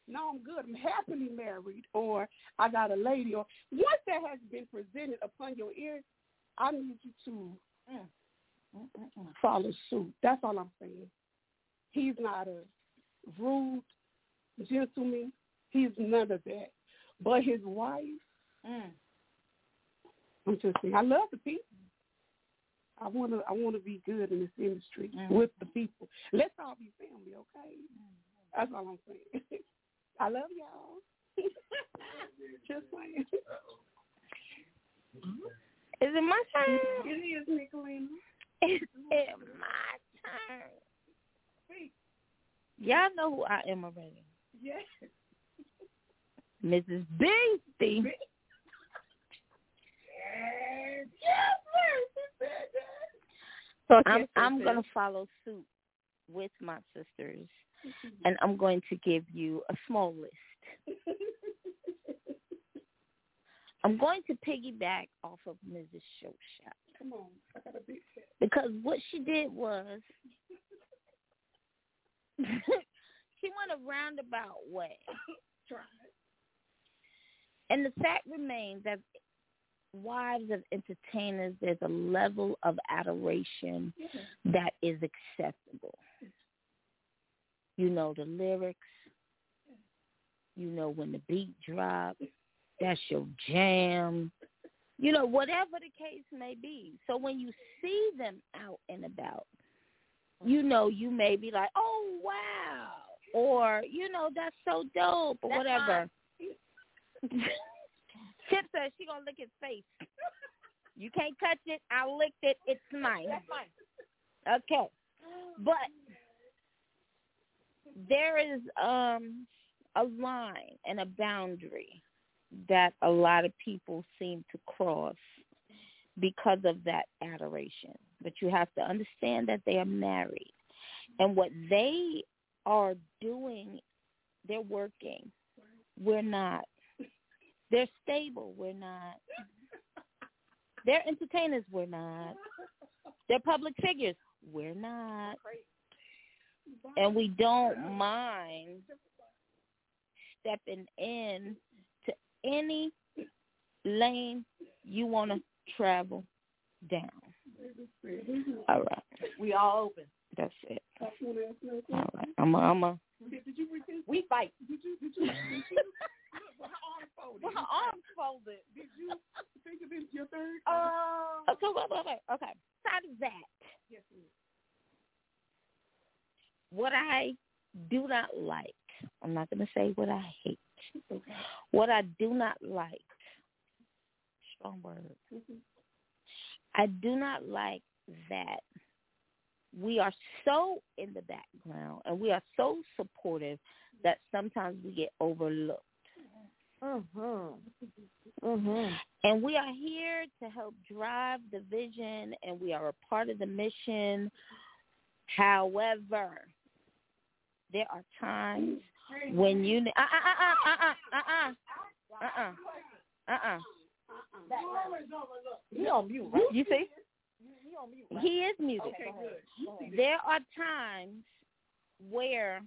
no, I'm good. I'm happily married. Or I got a lady. Or once that has been presented upon your ears, I need you to mm, mm, mm, mm. follow suit. That's all I'm saying. He's not a rude gentleman. He's none of that. But his wife, Mm. I'm just saying, I love the people. I want to. I want to be good in this industry Mm. with the people. Let's all be family, okay? That's all I'm saying. I love y'all. just saying. Is it my turn? It is, Nicolina. Is it my turn? Y'all know who I am already. Yes. Mrs. Beasty. I'm I'm gonna follow suit with my sisters, mm-hmm. and I'm going to give you a small list. I'm going to piggyback off of Mrs. Showshot Come on, I got a big because what she did was she went a roundabout way. And the fact remains that wives of entertainers, there's a level of adoration that is acceptable. You know the lyrics. You know when the beat drops. That's your jam. You know, whatever the case may be. So when you see them out and about, you know, you may be like, oh, wow. Or, you know, that's so dope or That's whatever. Tip says she gonna lick his face. You can't touch it. I licked it. It's mine. That's fine. Okay. But there is um a line and a boundary that a lot of people seem to cross because of that adoration. But you have to understand that they are married. And what they are doing, they're working. We're not. They're stable. We're not. They're entertainers. We're not. They're public figures. We're not. And we don't mind stepping in to any lane you want to travel down. All right. We all open. That's it. I just want to ask another All question. right. I'm a, I'm a. Did, did you repeat? We fight. Did you? Did you? Did you? Look, with her arms folded. With her arms folded. Did you think of it your third? Um. Okay, wait, wait, wait. Okay. Side of that, Yes, ma'am. what I do not like, I'm not going to say what I hate. What I do not like, strong word. Mm-hmm. I do not like that we are so in the background and we are so supportive that sometimes we get overlooked. Mhm. Mhm. And we are here to help drive the vision and we are a part of the mission. However, there are times when you ne- uh uh uh uh uh uh uh uh uh uh He on mute, right? You see? He on mute. He is muted. Okay, good. There are times where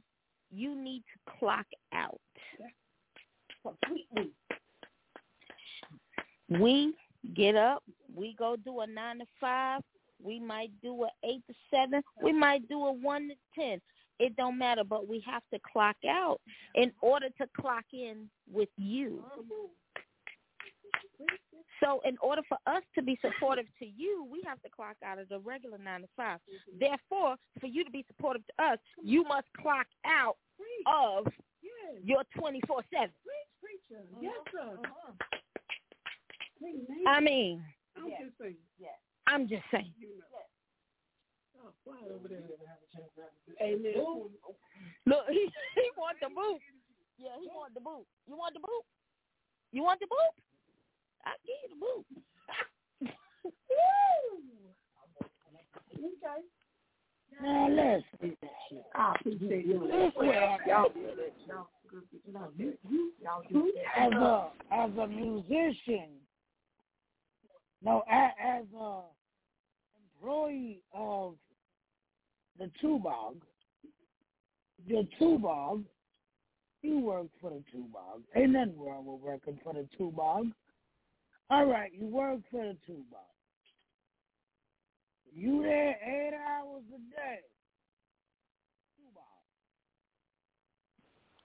you need to clock out. Completely. We get up, we go do a nine to five, we might do a eight to seven, we might do a one to ten. It don't matter, but we have to clock out in order to clock in with you. Mm-hmm. So in order for us to be supportive to you, we have to clock out of the regular nine to five. Therefore, for you to be supportive to us, you must clock out of Yes. your twenty four seven. Preach, preacher. Yes, sir. I mean, I'm just saying. Yes. I'm just saying. You know. Oh, over there. Amen. Look, he he want the boot. Yeah, he want the boot. You want the boot? You want the boot? I give you the. Okay. Now let's do that shit. I appreciate you. Y'all do that. Y'all good. No, you, you, y'all do that. as a as a musician, no, as, as a employee of the Tubog, the Tubog, you work for the Tubog. Ain't nothing wrong with working for the Tubog. All right, you work for the Tubog. You there eight hours a day.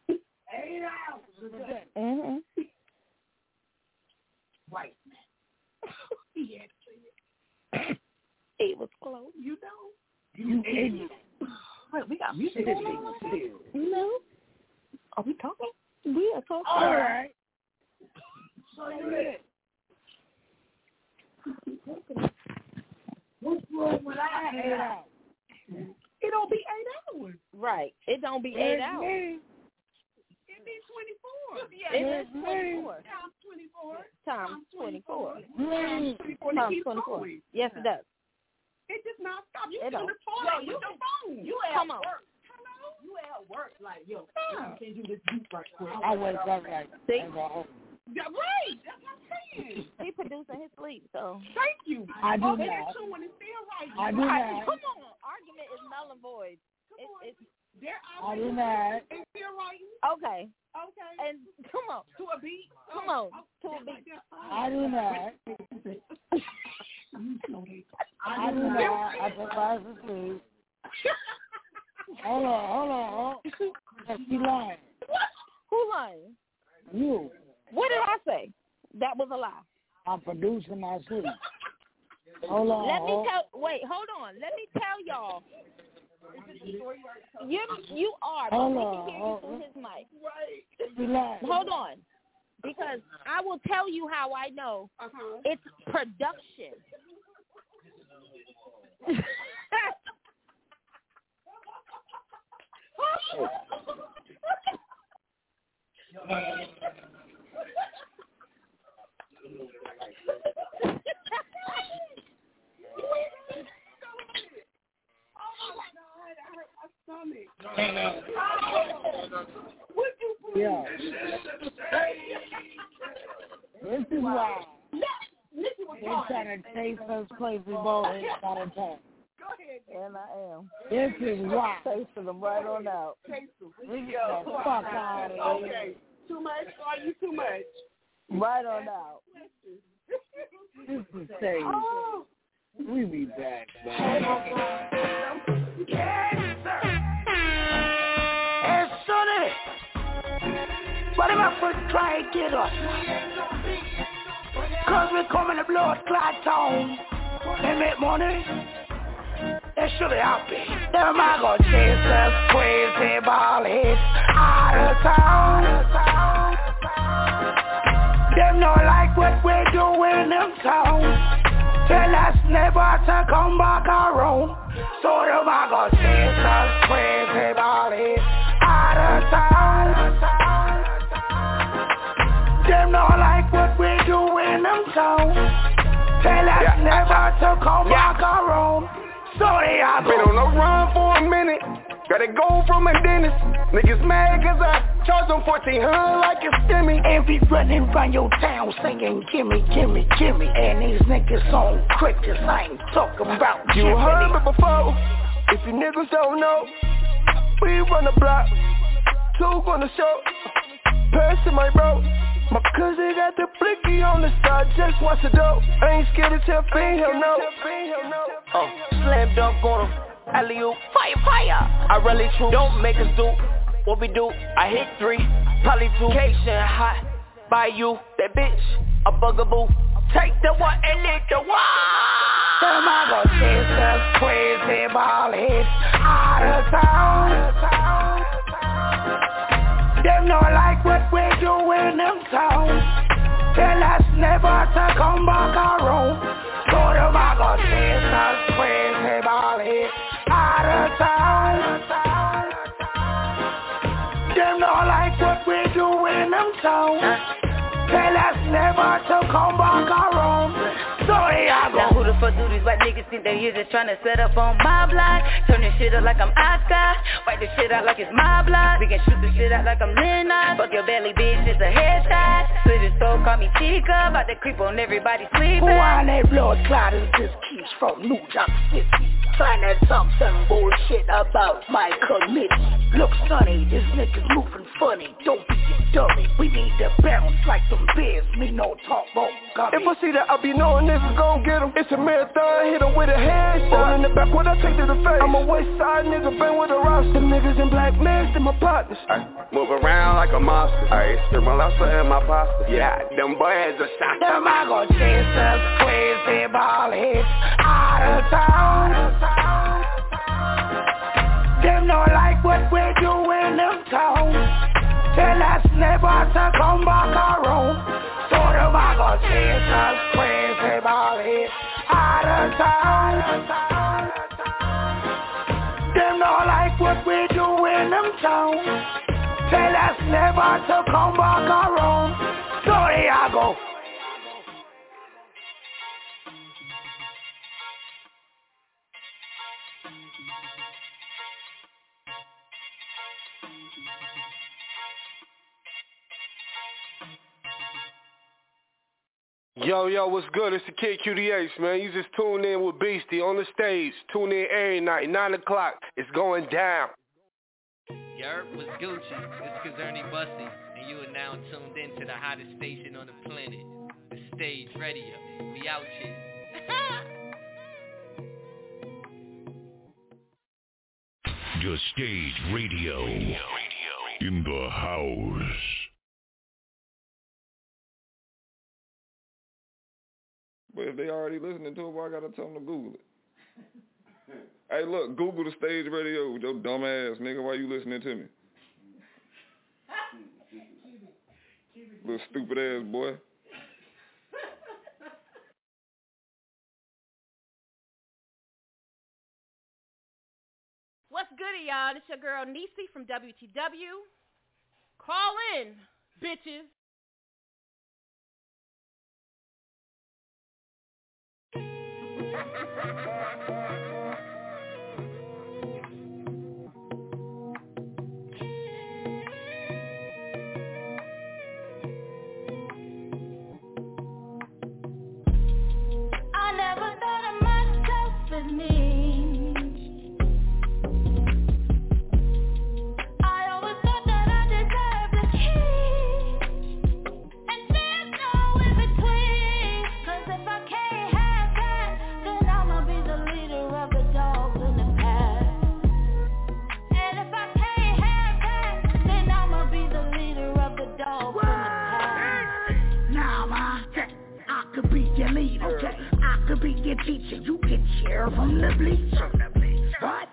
Tubog. Eight hours a day. Mm-hmm. White man. He say it. He was close. You know. You ignorant. Wait, we got music going on. No. Are we talking? We are talking. All right. So you there. What's wrong with I eight? It don't be eight hours. Right. It don't be eight It's hours. me. It be 24. It is It's twenty four. Times 24. Times twenty four. Me. 24. Times mm. twenty four. Yes, it does. It just not stop. You It on don't. the toilet Yo, you your phone. You at Come on. work. You at work like yo. Yeah. You can't do this beat right quick. I wake up like See? As a- Yeah, right. That's what I'm saying. He producing his sleep, so Thank you. I do oh, not. They're chewing and still right. I do Right. not. come on. Argument is null and void. It, it's They're I do there not. and still writing. okay. Okay. And come on, to a beat. come on, Oh, to a beat. I do not. You know they- I do not. I provide for sleep. Hold on, hold on. Hold on. She lying. Who lying? You. What did I say? That was a lie. I'm producing my sleep. Hold on. Let me hold- tell. Wait, hold on. Let me tell y'all. You you are, but Hold we on, can hear you through his mic. She lying. Hold on, because I will tell you how I know Uh-huh. it's production. Yeah. This is why they're trying to chase us crazy boys out of town. And I am. This is why. Them right on out. We get the fuck out of here. Okay. Too much? Are you too much? Right on out. This is stage. Oh. We be back, man. Yes, sir. Hey, Sonny. What am I for try to get us? Cause we coming to blow a clot town and make money. That should be happy. Them I go chase us crazy ball hits out of town. Them not like what we do in them town. Tell us never to come back around. So them I go chase us crazy hits out of town. Them not like what we do in them town. Tell us Yeah. never to come Yeah. back around. So they are Been on the run for a minute. Gotta go from a dentist. Niggas mad cause I charge them 1400 like a stimmy. And be running round your town singing gimme, gimme, gimme And these niggas on crickets, I ain't talking about You Jiminy. heard me before. If you niggas don't know, we run the block. Two gonna show. Person my bro. My cousin got the blicky on the side, just watch the dope. I ain't scared to tell Fiend, hell no. Oh, slam dunk on him. Alley fire, fire. I really true. Don't make us do what we do. I hit three, probably two. Cation hot by you. That bitch, a bugaboo. Take the one and lick the one. Chase us crazy ball hits out of town. Them not like what we do in them town. Tell us never to come back around. So chase us crazy ball hits not like what we do in them. Tell us never to come back around. I Now who the fuck do these white niggas think they here just tryna set up on my block? Turn this shit up like I'm Oscar. Wipe this shit out like it's my block. We can shoot this shit out like I'm Lennon. Fuck your belly, bitch, it's a headshot. Slit his throat, call me Chica. About to creep on everybody sleeping. Who on that blood clot is this keys from New York City? Trying to talk some bullshit about my committee. Look, sonny, this nigga's moving funny. Don't be a dummy. We need to bounce like them bears. Me no talk about gummy. If I see that, I be knowing niggas gon' get 'em. It's a marathon, hit 'em with a headshot. Roll in the back, what I take to the face. I'm a west side nigga, been with a roster. Them niggas in black masks, and my partners. Move around like a monster. I stir my lobster and my pasta. Yeah, them boys are shot. Them I go chase us crazy ball hits out of town. Them not like what we do in them town. Tell us never to come back around. I of town. Them like what we do in them. Tell us never to come back around. So there I go. Yo, yo, what's good? It's the Kid QDH, man. You just tuned in with Beasty on the stage. Tune in every night, 9 o'clock. It's going down. Yerp was Gucci. It's Kazerny Bussy, and you are now tuned in to the hottest station on the planet, the Stage Radio. We out here. The Stage Radio. In the house. But if they already listening to it, why I gotta tell them to Google it? hey, look, Google the stage radio, your dumb ass nigga. Why you listening to me? Little stupid ass boy. What's good, y'all? It's your girl Niecy from WTW. Call in, bitches. Thank you. Be your teacher, you can cheer from the bleacher. What?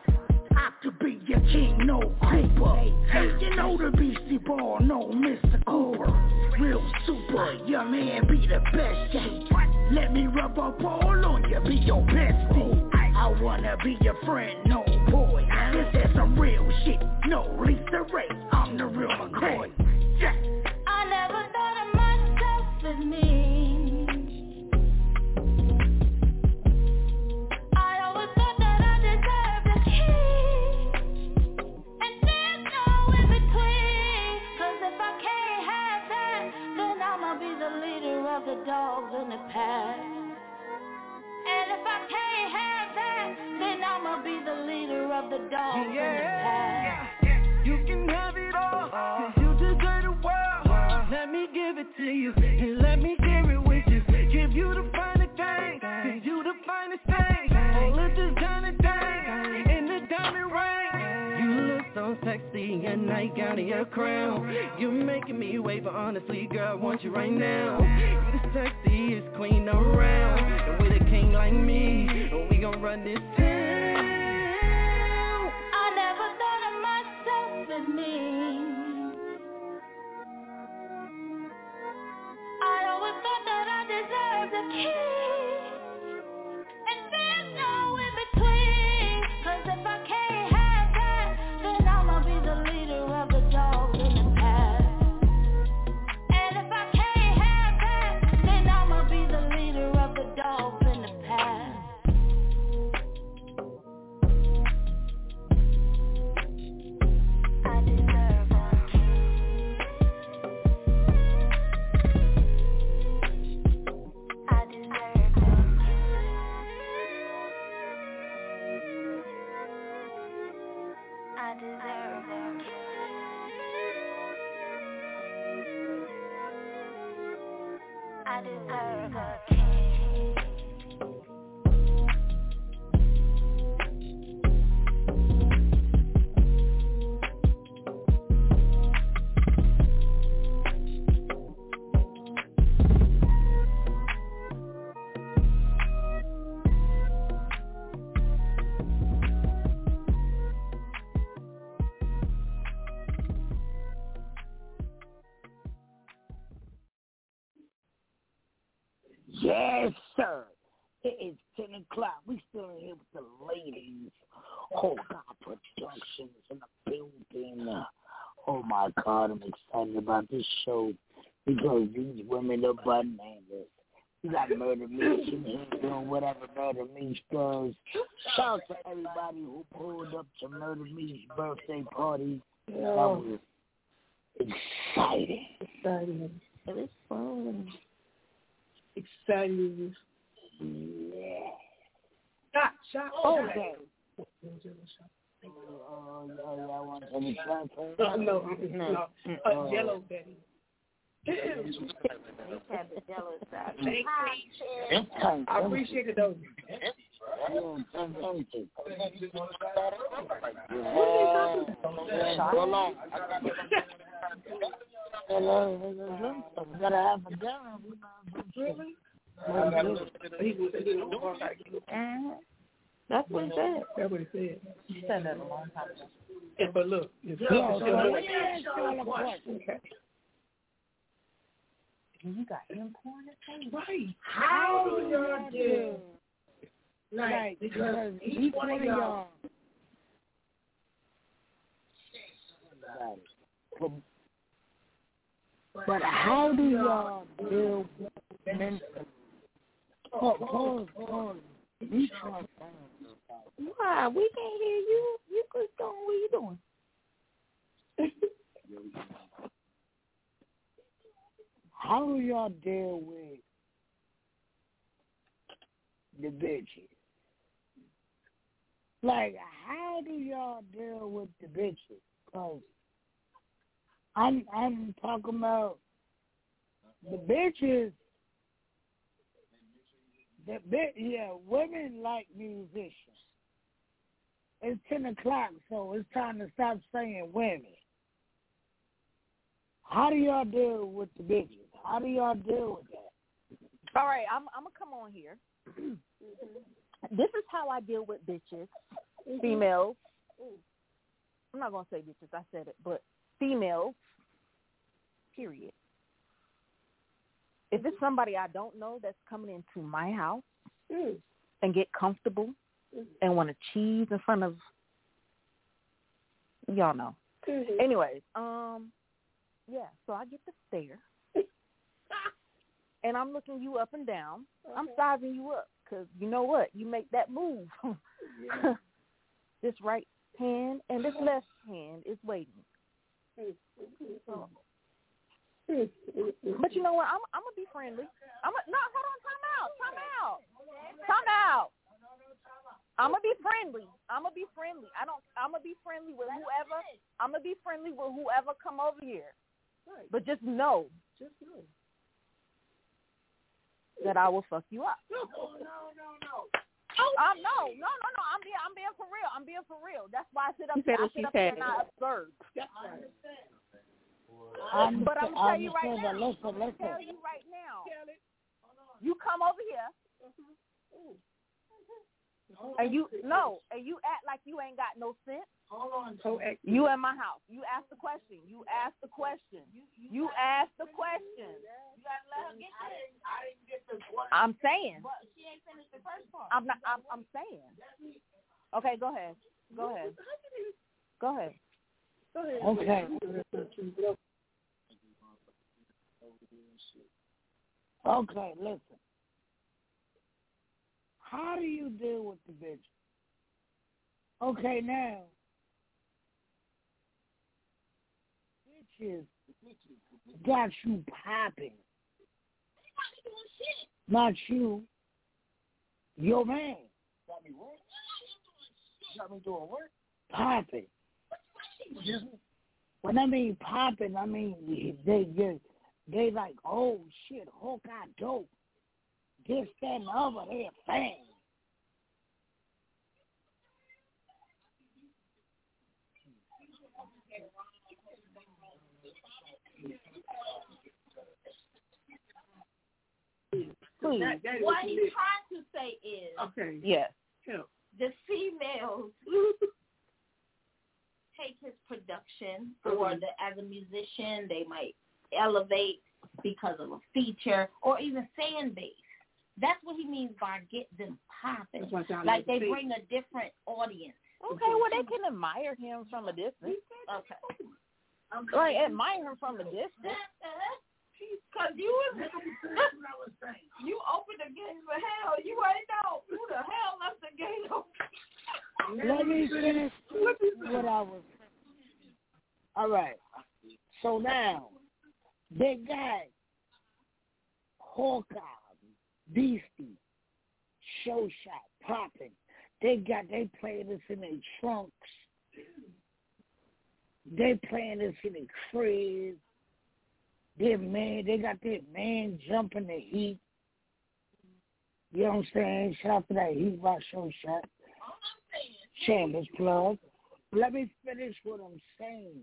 I could be your king, no Cooper. Hey, you know the beastie ball, no Mr. Cooper. Real super, your man be the best. Let me rub up all on you, be your bestie. I wanna be your friend, no boy. This is some real shit, no Lisa Ray. The in the pack. And if I can't have that, then I'ma be the leader of the dogs in the pack. You can have it all, cause you deserve the world. Let me give it to you, your nightgown and your crown. You're making me wait, honestly, girl, I want you right now. You the sexiest queen around, and with a king like me, we gon' run this town. I never thought of myself as me. I always thought that I deserved a king. O'clock. We still in here with the ladies. Oh, God, Productions in the building. Oh, my God, I'm excited about this show because these women are bananas. You got Murder in here doing whatever Murder Meats does. Shout out to everybody who pulled up to Murder Meats' birthday party. That was exciting. Exciting. It was fun. Exciting. Yeah. Shot, shot. Okay. Oh, yeah, y'all want any shots? Uh, no, no. Uh, yellow Betty. had the jello side. Thank you. I appreciate it though. So long. Gotta have a gun. Really? That's what he said. That's what he said. You said that a long time ago. Yeah, but look, it's Yeah, so let me y'all a question. Okay. Got imported things? Right. How do y'all do? Like, because each one of y'all. But, but how do y'all deal with mental? Oh. Be. Why? We can't hear you. You could go. What you doing? How do y'all deal with the bitches? Like, how do y'all deal with the bitches? Cause I'm I'm talking about the bitches. The bit, yeah, women like musicians. It's ten o'clock, so it's time to stop saying women. How do y'all deal with the bitches? How do y'all deal with that? All right, I'm I'm gonna come on here mm-hmm. this is how I deal with bitches, mm-hmm. females. I'm not gonna say bitches. I said it, but females. Period. If it's somebody I don't know that's coming into my house hmm. and get comfortable hmm. and want to cheese in front of y'all know. Mm-hmm. Anyways, um, yeah. So I get the stare, and I'm looking you up and down. I'm sizing you up because you know what? You make that move. this right hand and this left hand is waiting. Mm-hmm. Mm-hmm. But you know what? I'm I'm gonna be friendly. I'm a, no, hold on, time out, time out, time out. I'm gonna be friendly. I'm gonna be friendly. I don't. I'm gonna be friendly with whoever. I'm gonna be friendly with whoever come over here. But just know Just know. that I will fuck you up. No, no, no, no. Um, no, no, no, no. I'm being, I'm being for real. I'm being for real. That's why I sit up She said here. I what she sit up here and I observe. That's right. I'm um, But I'm gonna tell you right saying now. that listen, I'm gonna listen. tell you right now. You come over here. Mm-hmm. And you no, and you act like you ain't got no sense. Hold on. Eh, you in my house. You ask the question. You ask the question. You ask the question. You gotta let her get it. I didn't get the one. I'm saying. But she ain't finished the first part. I'm not. I'm, I'm saying. Okay, go ahead. Go ahead. Go ahead. Go ahead. Okay. That's not true. But Okay, listen. How do you deal with the bitch? Okay, now, bitches got you popping. Not you. Your man. Got me what? Got me doing what? Popping. When I mean popping, I mean they just they like, oh shit, Hawkeye dope. This, that, and the other, they a fan. Please. That, that is What hmm. what he's it is. trying to say is Okay. Yes. Help. the females take his production or the as a musician they might elevate because of a feature or even fan base. That's what he means by get them popping. That's Like they to bring a different audience. Okay, well they can admire him from a distance. Okay. Like admire him from a distance. Cause you was you opened the gates for hell. You ain't know who the hell left the gate open. Let me finish what I was. All right. So now they got Hawkeye, Beasty, Show Shot, popping. They got they playing this in their trunks. They playing this in their cribs. Their man, they got their man jumping the heat. You know what I'm saying? Shout out to that Heat Rock Show Shot. Chambers plug. Let me finish what I'm saying.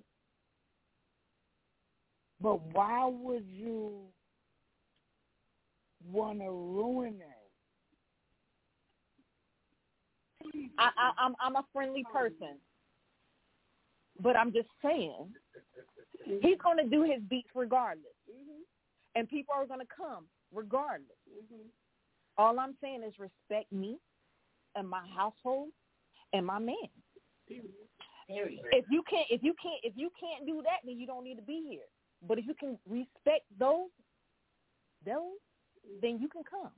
But why would you want to ruin that? I, I, I'm I'm a friendly person, but I'm just saying mm-hmm. he's going to do his beats regardless, mm-hmm. and people are going to come regardless. Mm-hmm. All I'm saying is respect me and my household and my man. If you can't, if you can't, if you can't do that, then you don't need to be here. But if you can respect those, those, then you can come.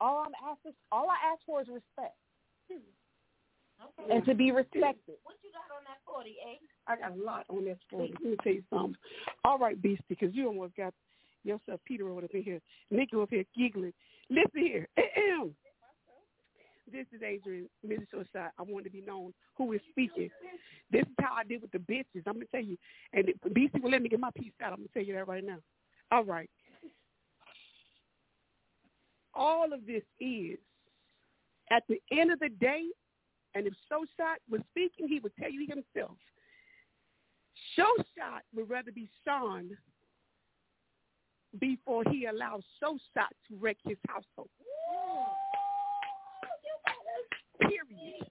All I'm asking, all I ask for is respect, and to be respected. What you got on that forty, eh? I got a lot on that story. Let me tell you something. All right, Beasty, because you almost got yourself Peter over up in here. Nicky up here giggling. Listen here. This is Adrian, Mrs. Short I want to be known who is speaking. This is how I deal with the bitches. I'm going to tell you. And Beasty will let me get my piece out. I'm going to tell you that right now. All right. All of this is, at the end of the day, and if Show Shot was speaking, he would tell you himself. Show Shot would rather be Sean before he allows So Shot to wreck his household. Period.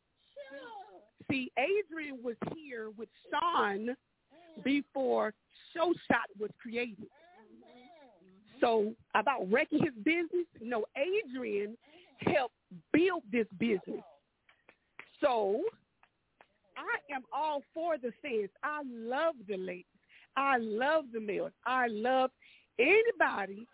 See, Adrian was here with Sean before So Shot was created. So about wrecking his business, no, Adrian helped build this business. So I am all for the fans. I love the ladies. I love the males. I love anybody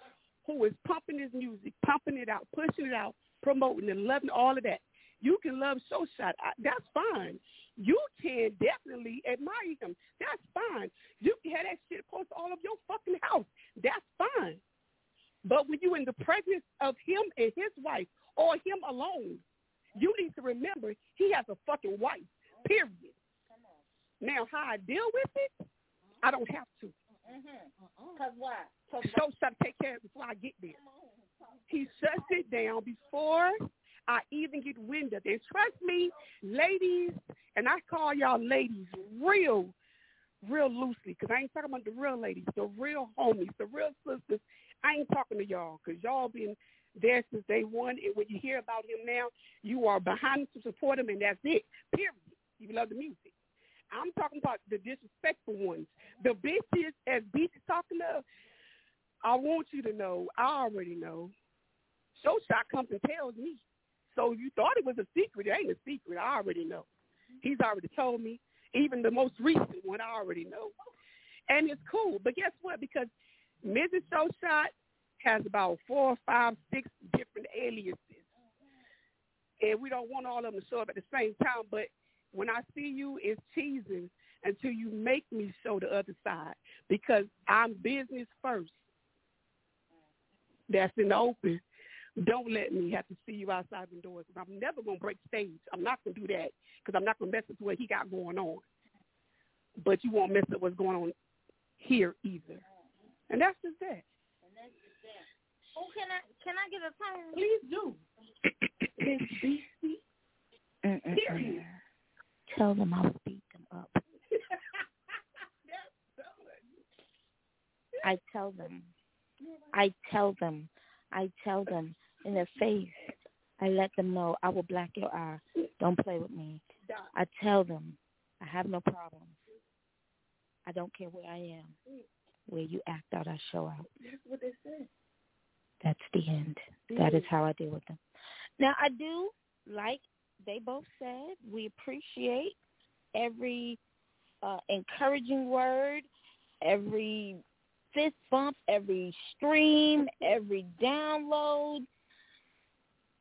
who is pumping his music, pumping it out, pushing it out, promoting and loving all of that. You can love So Shot. I, that's fine. You can definitely admire him. That's fine. You can have that shit post all of your fucking house. That's fine. But when you in the presence of him and his wife or him alone, you need to remember he has a fucking wife. Period. Now, how I deal with it, I don't have to. Mm-hmm. Mm-hmm. Mm-hmm. Cause why? Cause So take care of it before I get there. He shuts it down before I even get wind of it. And trust me, ladies, and I call y'all ladies real, real loosely, because I ain't talking about the real ladies, the real homies, the real sisters. I ain't talking to y'all, because y'all been there since day one, and when you hear about him now, you are behind him to support him, and that's it, period. You love the music. I'm talking about the disrespectful ones. The bitches, as Beach is talking to, I want you to know, I already know. So Shot comes and tells me. So you thought it was a secret. It ain't a secret. I already know. He's already told me. Even the most recent one, I already know. And it's cool. But guess what? Because Mrs. So Shot has about four, five, six different aliases. And we don't want all of them to show up at the same time. But when I see you, it's teasing until you make me show the other side because I'm business first. That's in the open. Don't let me have to see you outside the doors. I'm never going to break stage. I'm not going to do that because I'm not going to mess with what he got going on. But you won't mess up what's going on here either. And that's just that. And that's just that. Oh, can I can I get a time? Please do. it's BC. Period. Tell them I'll beat them up. I tell them. I tell them. I tell them in their face. I let them know I will black your eye. Don't play with me. I tell them I have no problems. I don't care where I am. Where you act out, I show out. That's what they said. That's the end. That is how I deal with them. Now I do like they both said. We appreciate every uh, encouraging word, every fist bump, every stream, every download.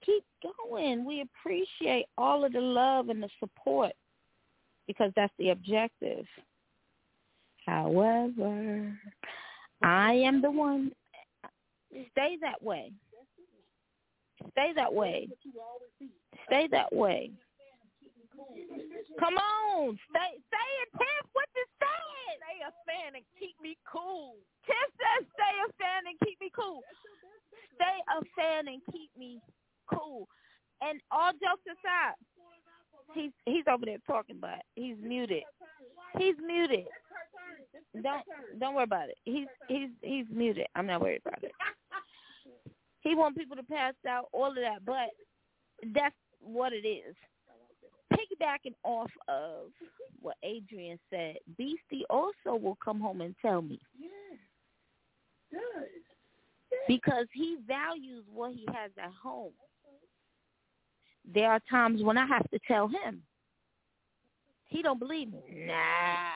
Keep going. We appreciate all of the love and the support because that's the objective. However, I am the one. Stay that way. Stay that way. Stay that way. Come on, stay, stay it, Tiff. What you saying? Stay a fan and keep me cool. Tiff says, stay a fan and keep me cool. Stay a fan and keep me cool. And all jokes aside, he's he's over there talking, but he's muted. He's muted. Don't don't worry about it. He's he's he's muted. I'm not worried about it. He want people to pass out, all of that, but that's what it is. Piggybacking off of what Adrian said, Beasty also will come home and tell me. Because he values what he has at home. There are times when I have to tell him. He don't believe me. Nah.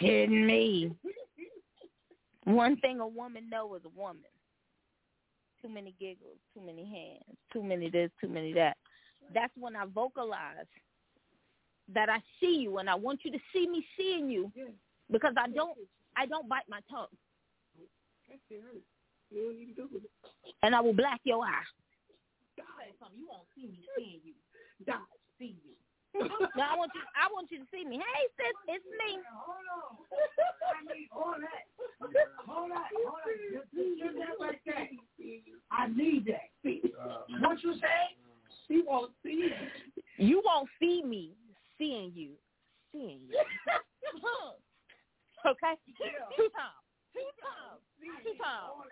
Shitting me. One thing a woman know is a woman. Too many giggles, too many hands, too many this, too many that. That's when I vocalize that I see you and I want you to see me seeing you because I don't I don't bite my tongue. And I will black your eye. Say something. You won't see me seeing you. Die. See you. now I want you I want you to see me. Hey sis, it's me. Hold on. I need all that. Hold on. Hold on. Just that like that. I need that. See what you say? She won't see you. You won't see me seeing you. Seeing you. okay? Two times. Two times. Two times.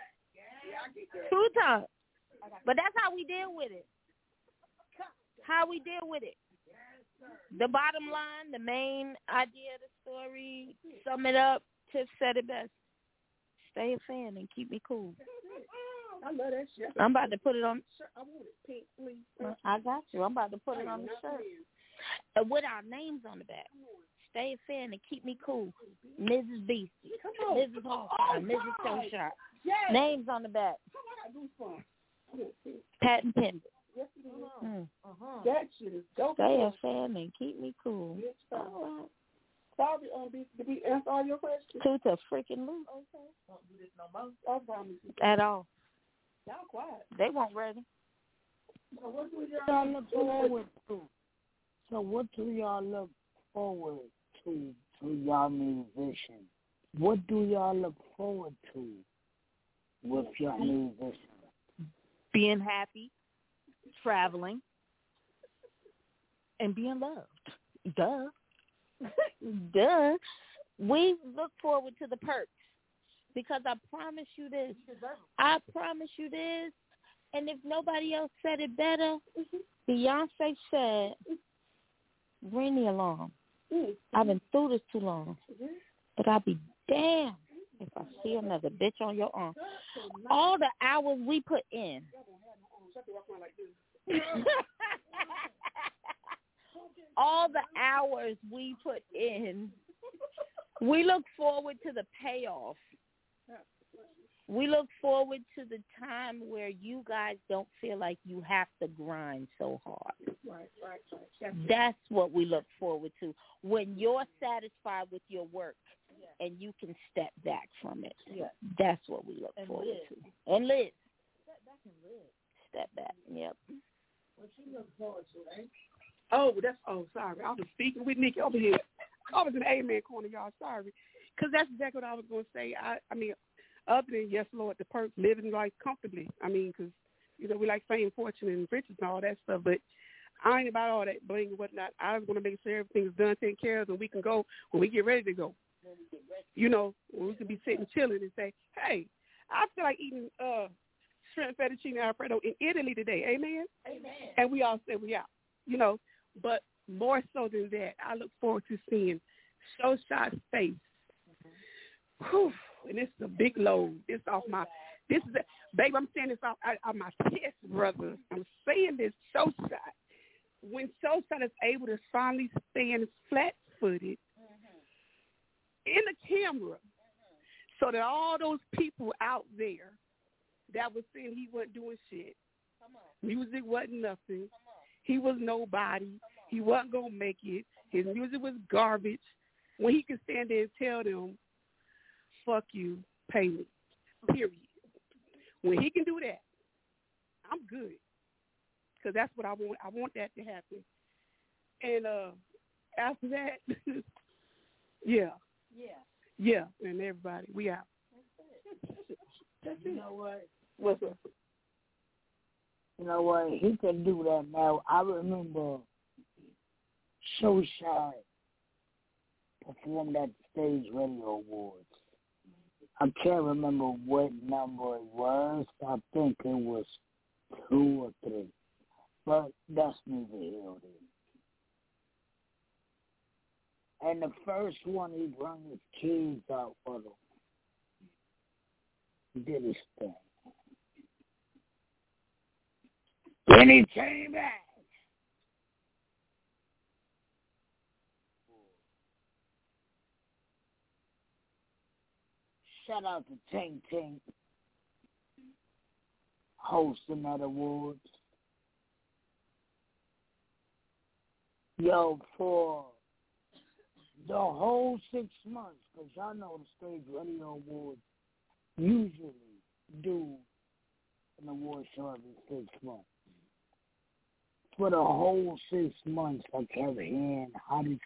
Two times. But that's how we deal with it. How we deal with it. The bottom line, the main idea of the story, sum it up, Tiff said it best. Stay a fan and keep me cool. I love that shit. I'm about to put it on. I want it pink, please. I got you. I'm about to put it on the shirt. And uh, with our names on the back. Stay a fan and keep me cool. Mrs. Beasty. Mrs. Hawthorne, Mrs. Yes. Names on the back. I do fun. Come on, pink. Patent pendant. Yes, it is. Mm. That shit is dope. Stay a fan and keep me cool. Yes, sir. Sorry, um, did, did we answer all your questions? To the freaking loop Okay. Don't do this no more. I promise you. at all. Y'all quiet. They weren't ready. So what do y'all look forward to? So what do y'all look forward to to y'all musicians? What do y'all look forward to with your musicians? Being happy, traveling, and being loved. Duh. Duh. We look forward to the perks because I promise you this. I promise you this. And if nobody else said it better, mm-hmm. Beyonce said, "Ring the alarm." Mm-hmm. I've been through this too long, mm-hmm. but I'll be damned if I see another bitch on your arm. All the hours we put in. all the hours we put in, we look forward to the payoff. We look forward to the time where you guys don't feel like you have to grind so hard. Right, right, right. That's. That's what we look forward to. When you're satisfied with your work and you can step back from it. Yeah. That's what we look And forward live. to. And live. That, that can live. Step back. Yep. What you look forward to, eh? Oh, that's oh sorry. I was speaking with Nikki over here. I was in the amen corner, y'all. Sorry, because that's exactly what I was going to say. I I mean, other than yes, Lord, the perks, living life comfortably. I mean, because you know we like fame, fortune, and riches and all that stuff, but. I ain't about all that bling and whatnot. I just want to make sure everything's done, taken care of, and we can go when we get ready to go. You know, we can be sitting chilling and say, "Hey, I feel like eating uh shrimp fettuccine alfredo in Italy today." Amen. Amen. and we all say we out, you know. But more so than that, I look forward to seeing Shot's face. Whew, and this is a big load. This off my, this is, a, babe, I'm saying this off, out, off my chest, brother. I'm saying this Shot. When Shot is able to finally stand flat-footed in the camera, so that all those people out there that was saying he wasn't doing shit, music wasn't nothing, he was nobody. He wasn't gonna make it. His music was garbage. When he can stand there and tell them, "Fuck you, pay me," period. When he can do that, I'm good. Cause that's what I want. I want that to happen. And uh after that, yeah, Yeah. yeah, and everybody, we out. That's You it. know what? What's up? You know what? He can do that now. I remember Show Shot performed at the Stage Radio Awards. I can't remember what number it was. I think it was two or three. But that's neither here nor there. And the first one, he brought his kids out for them. He did his thing. Then he came back. Shout out to Tank Tank hosting that awards. Yo, for the whole six months, because y'all know the Stage Radio Awards usually do an award show every six months. For the whole six months, I kept hearing how this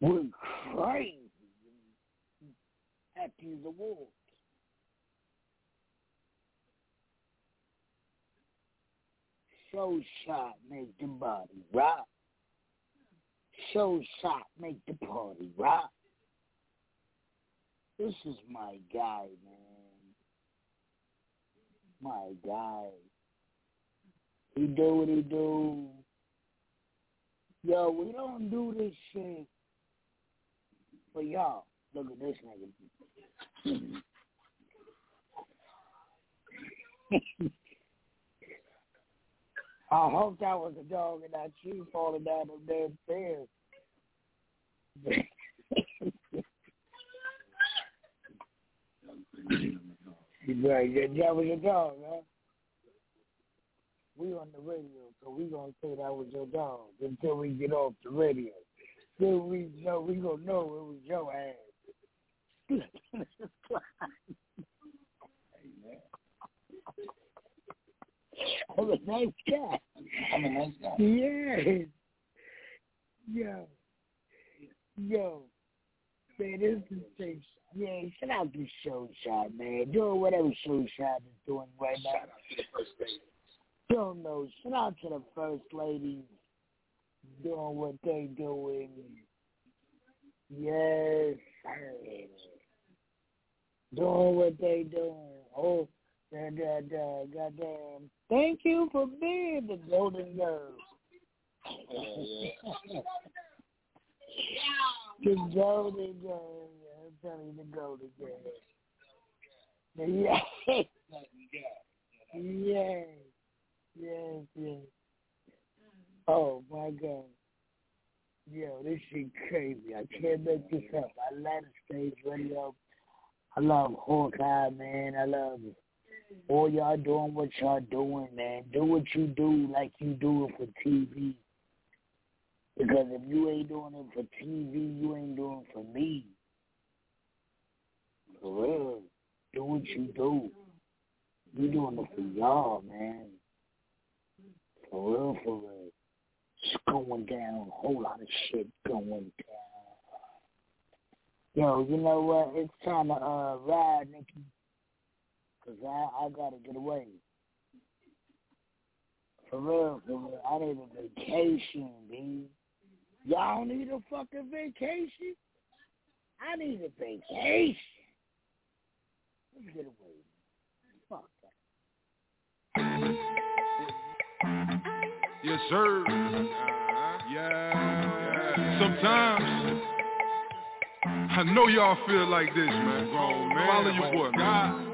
went crazy at these awards. Show shot make the body rock. Show shot make the party rock. This is my guy, man. My guy. He do what he do. Yo, we don't do this shit for y'all. Look at this nigga. I hope that was a dog and not you falling down them damn stairs. right, that, that was your dog, huh? We on the radio, so we gonna say that was your dog until we get off the radio. Then we know we gonna know it was your ass. Oh, I'm a nice guy. I'm a nice guy. Yes. Yo. Yo. Man, this is the yeah, shout out to Show Shot, man. Doing whatever Show Shot is doing right now. Shout out to the first lady. Don't know. Shout out to the first lady doing what they doing. Yes, sir. Doing what they doing. Oh, da, da, goddamn. Thank you for being the golden girl. Yeah. the golden girl. I'm telling you, the golden girl. Yes. Yes. Yes, yes. Oh my God. Yo, this shit crazy. I can't make this up. I love the stage radio. I love Hawkeye, man. I love all y'all doing what y'all doing, man. Do what you do like you do it for TV. Because if you ain't doing it for TV, you ain't doing it for me. For real. Do what you do. You doing it for y'all, man. For real, for real. It's going down. A whole lot of shit going down. Yo, you know what? It's time to uh, ride, Nikki. Because I, I got to get away. For real, for real. I need a vacation, B. Y'all need a fucking vacation? I need a vacation. Let's get away. Fuck that. Yes, sir. Yeah. Sometimes I know y'all feel like this, man. Follow your boy, man.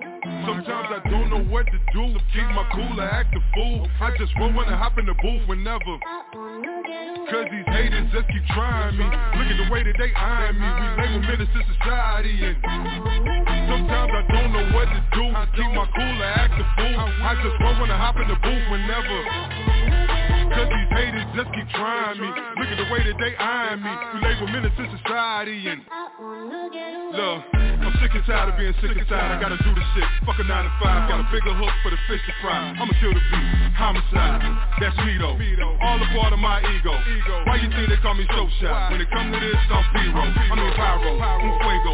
Sometimes I don't know what to do. Keep my cool act a fool. I just won't wanna hop in the booth whenever. Cause these haters just keep trying me. Look at the way that they eyeing me. We label menace to society and sometimes I don't know what to do. Keep my cool act a fool. I just won't wanna hop in the booth whenever. Cause these haters just keep trying me. Look at the way that they eyeing me. We label menace to society and look, sick and tired of being sick and tired. I gotta do the shit. Fuck a nine to five. Got a bigger hook for the fish to fry. I'ma kill the beat. Homicide. That's me though. All a part of my ego. Why you think they call me so shy? When it come to this, I'm zero. I'm mean pyro. Un fuego.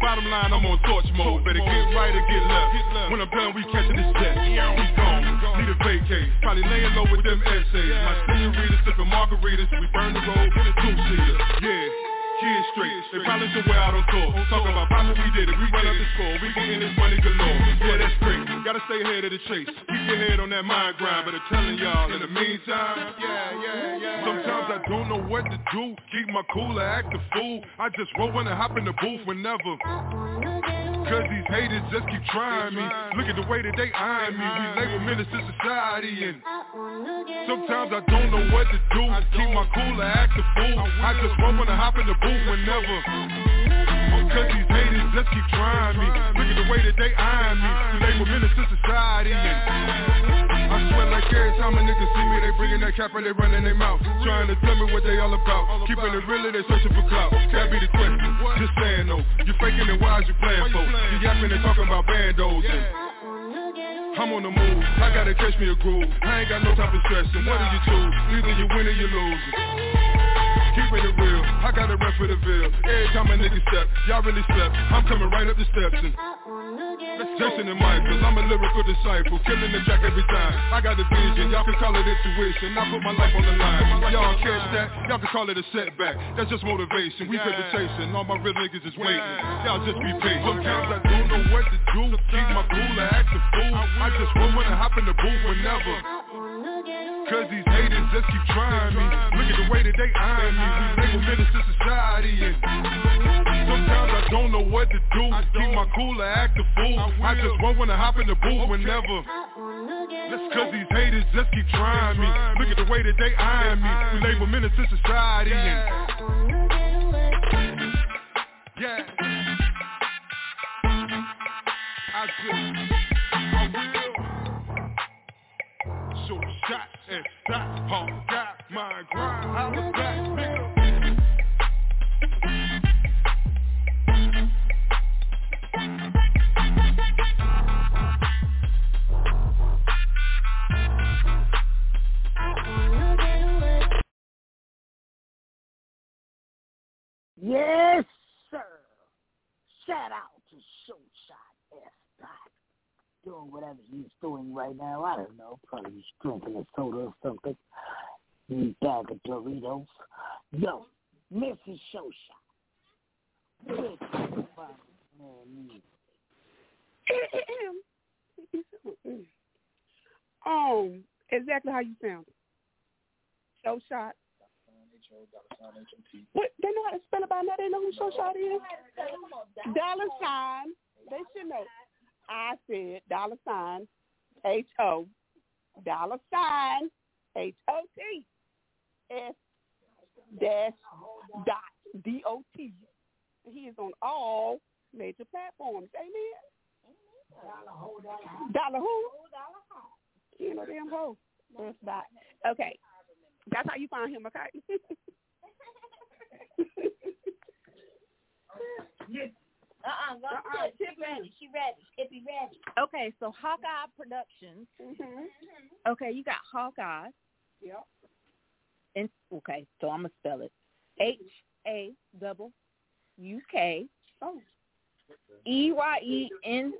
Bottom line, I'm on torch mode. Better get right or get left. When I'm done, we catching this jet. We gone. Need a vacate. Probably laying low with them essays. My senorita sipping margaritas. We burn the road in a two-seater. Yeah. Kids straight, they probably somewhere out on tour Talk. About poppin', we did it, we run up the score We getting this money galore, yeah that's great. Gotta stay ahead of the chase, keep your head on that mind grind But I'm telling y'all, in the meantime Yeah, yeah, yeah. Sometimes I don't know what to do. Keep my cool or act a fool. I just roll when I hop in the booth whenever Cause these haters just keep trying me. Look at the way that they eyeing me. We label menace to society and Sometimes I don't know what to do. Keep my cool or act a fool. I just roll when I hop in the booth whenever Cause these haters just keep trying me. Look at the way that they eyeing me. They label menace to society. And I swear like every time a nigga see me They bringing that cap and they running their mouth. Trying to tell me what they all about. Keeping it real they searching for clout. That be the question, just saying though. You faking it, why is you playing for? You yapping and talking about bandos and I'm on the move, I gotta catch me a groove. I ain't got no time for stressing, what do you choose? Either you win or you lose. Keeping it real, I gotta rep for the bill Every time a nigga step, y'all really step I'm coming right up the steps and Jason and Michael, I'm a lyrical disciple, killing the track every time. I got a vision, y'all can call it intuition. I put my life on the line. Y'all catch that? Y'all can call it a setback. That's just motivation. We paper chasing. All my real niggas is waiting. Y'all just be patient. Sometimes I don't know what to do. Keep my cool and act a fool. I just want when I hop in the booth whenever. Cause these haters just keep trying me. Look at the way that they eye me. We label menace to society and Sometimes I don't know what to do. Keep my cool or act a fool. I just want when I hop in the booth whenever Cause these haters just keep trying me. Look at the way that they eye me. We label menace to society and Yeah. I just and stop, home got my grind, holla back, nigga. Yes, sir. Shout out to Showshot S. Dot. Doing whatever he's doing right now. I don't know. Probably he's drinking a soda or something. Eat bag of Doritos. Yo. Showshot. Where's the man um, exactly how you sound. Show shot. What they know how to spell it by now? They know who Show Shot is. Dollar sign. They should know. I said dollar sign H O dollar sign H O T S dash dot D O T. He is on all major platforms. Amen. Dollar who? You know damn hoe. That's dot. Okay. That's how you find him, okay? Uh-uh, go uh-uh. She ready. She ready. Skippy ready. Okay, so Hawkeye Productions. Mm-hmm. Okay, you got Hawkeye. Yep. And okay, so I'm gonna spell it. H A double U K Oh. E Y E N.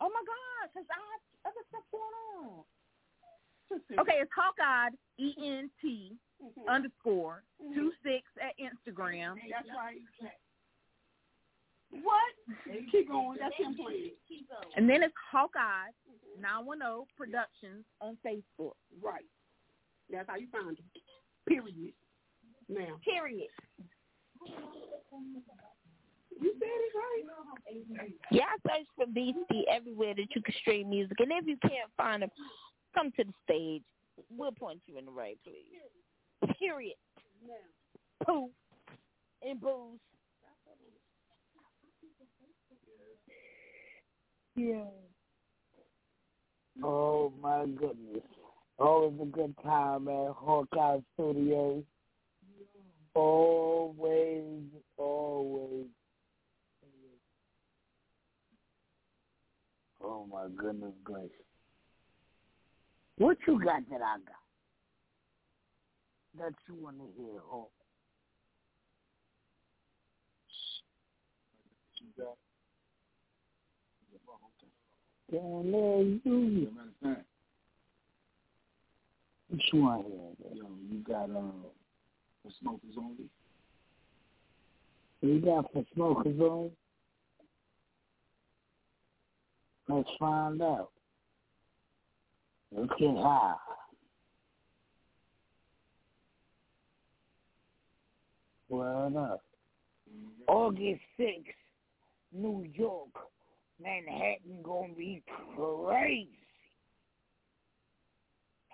Oh my God, because I have other stuff going on. Okay, it's Hawkeye E N T Mm-hmm. underscore two six at Instagram. That's right. What? Keep going. That's him playing. Keep going. And then it's Hawkeye mm-hmm. nine one zero Productions on Facebook. Right. That's how you find him. Period. Now. Period. You said it right. Yeah, I search for Beasty everywhere that you can stream music, and if you can't find him, come to the stage. We'll point you in the right place. Period. Now. Pooh and booze. Yeah. Oh my goodness. Always a good time at Hawkeye Studios. Always, always. Oh my goodness gracious. What you got that I got? That you want to hear? Oh. There, you. What you want here? Yo, you got uh, for smokers only. You got for smokers only. Let's find out. Let's get high. Well enough. August 6th, New York, Manhattan gonna be crazy.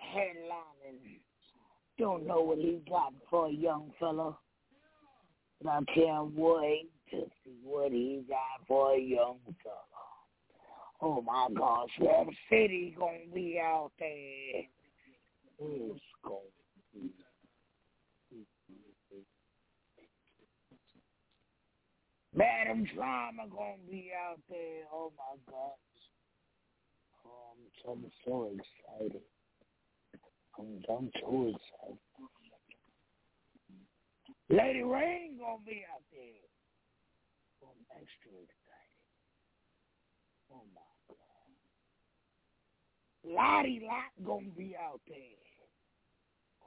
Headlining. Don't know what he got for a young fella. But I can't wait to see what he got for a young fella. Oh my gosh, Rap City gonna be out there. It's gonna be. Madam Drama gonna be out there. Oh my gosh. Oh, I'm, so excited. I'm, I'm so excited. Lady Rain gonna be out there. Oh, I'm extra excited. Oh my God. Lottie Lot gonna be out there.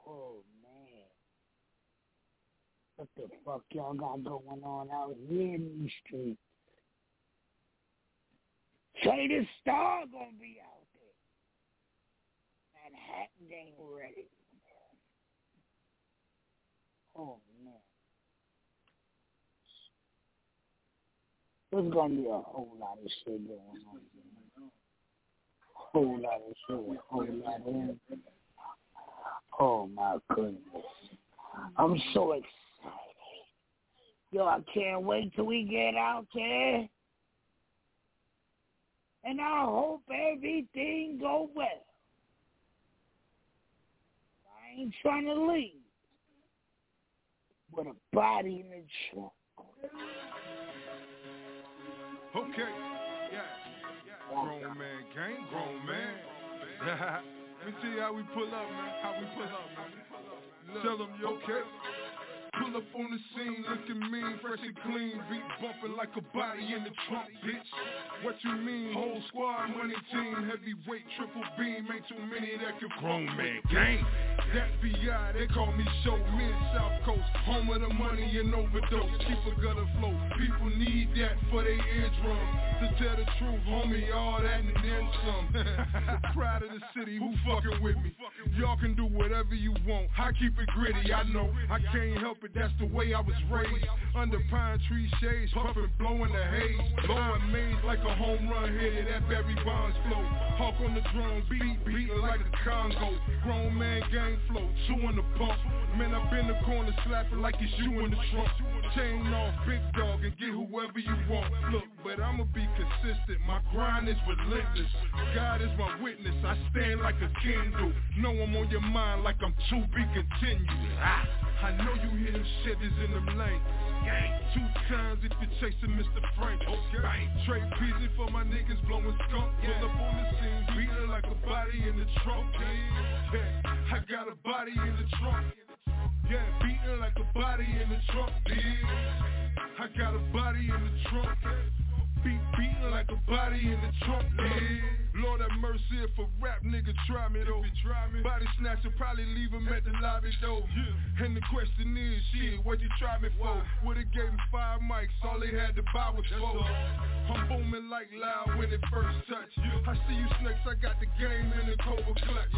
Oh. What the fuck y'all got going on out here in these streets? The star gonna be out there. Manhattan ain't ready. Oh man. There's gonna be a whole lot of shit going on. Whole lot of shit, whole lot of Oh my goodness. I'm so excited. Yo, I can't wait till we get out there. And I hope everything go well. I ain't trying to leave with a body in the trunk. Okay. Yeah. yeah. Grown man gang, grown man. Let me see how we pull up, man. How we pull up, man. Tell them you okay. Pull up on the scene, looking mean, fresh and clean, beat bumping like a body in the trunk, bitch. What you mean, whole squad, money team, heavyweight, triple beam, ain't too many that can grown man gang. That BI, they call me show mid South Coast, home of the money and overdose, keep a gutter flow. People need that for their eardrums. To tell the truth, homie, all that and then some. Proud of the city, who fucking with me? Y'all can do whatever you want. I keep it gritty, I know. I can't help it, that's the way I was raised. Under pine tree shades, puffin', blowing the haze. Blowing maze like a home run hit at Barry Bonds flow. Hawk on the drum, beat, beating like a Congo. Grown man gang flow, two in the pump. Man, up in the corner, slappin' like it's you in the trunk. Chain off, big dog, and get whoever you want. Look, but I'ma be consistent. My grind is relentless. God is my witness. I stand like a candle. Know I'm on your mind like I'm to be continued. I know you hear shivers in them lanes. Two times if you're chasing Mr. Frank. Okay. Trade peasy for my niggas blowing skunk. Pull up on the scene, beating like a body in the trunk. Yeah. I got a body in the trunk. Yeah, beating like a body in the trunk, yeah. I got a body in the trunk. Beat beating like a body in the trunk, yeah. Lord have mercy if a rap nigga try me though. Try me. Body snatcher probably leave him at the lobby though. Yeah. And the question is, shit, what you try me for? Would've gave him five mics, all they had to buy was four. I'm booming like loud when it first touched. I see you snakes, I got the game in the cobra clutch.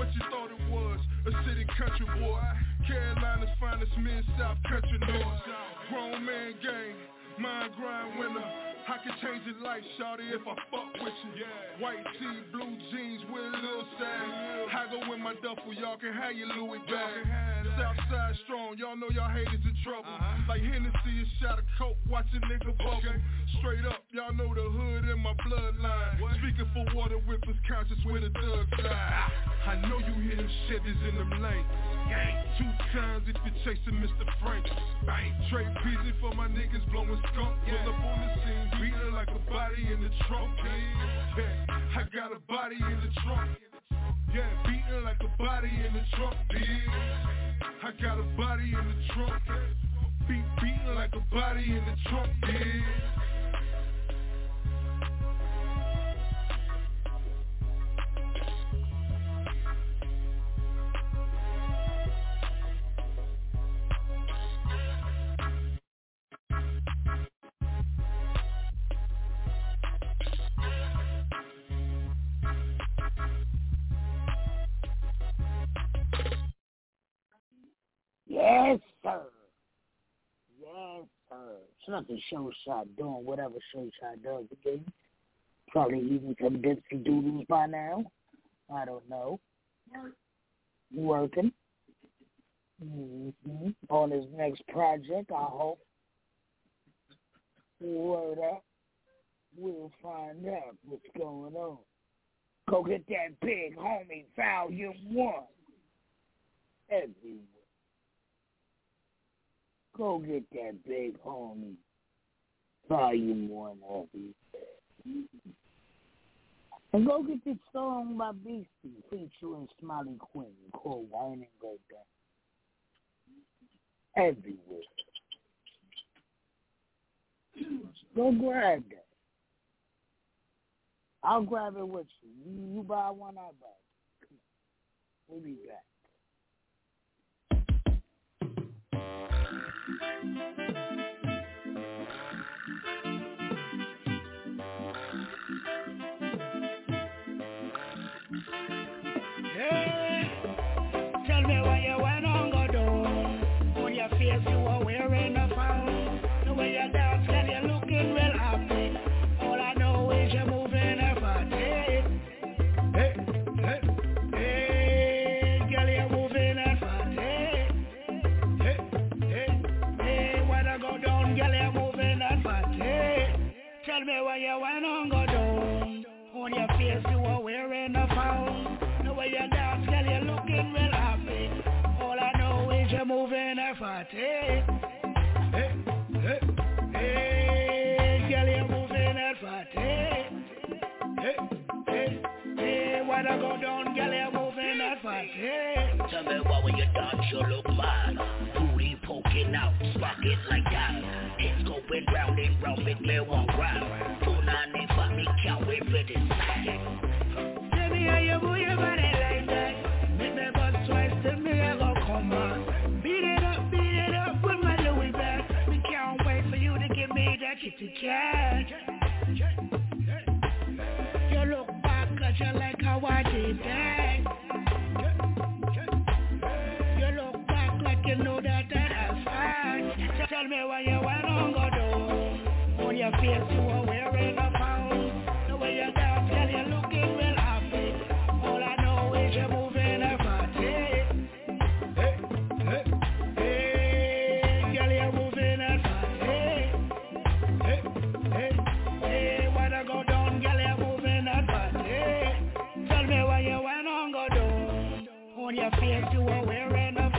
What you thought it was, a city country boy. Carolina's finest men, South Country North. Grown man gang, mind grind winner. I can change your life, shawty, if I fuck with you. Yeah. White tee, blue jeans with a little sag. I go with my duffel, y'all can have your Louis bag. Southside strong, y'all know y'all haters in trouble. Uh-huh. Like Hennessy, a shot of coke, watch a nigga bubble. Okay. Straight up, y'all know the hood in my bloodline. What? Speaking for water whippers, conscious with a thug side. I know you hear them shivers in them lanes. Two times if you're chasing Mr. Frank. Bang. Trade peasy for my niggas blowing skunk. Yeah. Pull up on the scene, beating like a body in the trunk. Yeah. I got a body in the trunk. Yeah, beating like a body in the trunk, yeah. I got a body in the trunk. Beat beating like a body in the trunk, yeah. Yes, sir. Yes, sir. It's nothing show shot doing whatever show shot does again. Probably eating some Dipsy Doodles by now. I don't know. Working. Mm-hmm. On his next project, I hope. Word up. We'll find out what's going on. Go get that big homie volume one. Everywhere. Go get that big homie. Volume one of. And go get this song by Beasty featuring Smiley Quinn called Wine and Go Down. Everywhere. Go grab that. I'll grab it with you. You, you buy one, I buy. it. We'll be back. Hey, tell me why you went on go down. On your face you are wearing Tell me why you went on go down. On your face you are wearing a frown. The way you dance, girl, you're looking real happy. All I know is you're moving a body. Hey, hey, hey, girl, you're moving that body. Hey, hey, hey, when I go down, girl, you're moving that body. Tell me why when you dance you look mad Booty poking out, spark it like that me me, Tell me how you move your body like that. Make me bust twice, tell me I come on. Beat it up, beat it up with my Louis bag. We can't wait for you to give me that kitty cat. You look back cause you like how I did that. You look back like you know that that's fine. Tell me why you moving every day Hey, hey, hey, Gally, I'm moving every day Hey, hey, hey, hey, why'd I go down, Gally, I'm moving every day Tell me why you wanna go down On your face, you are wearing a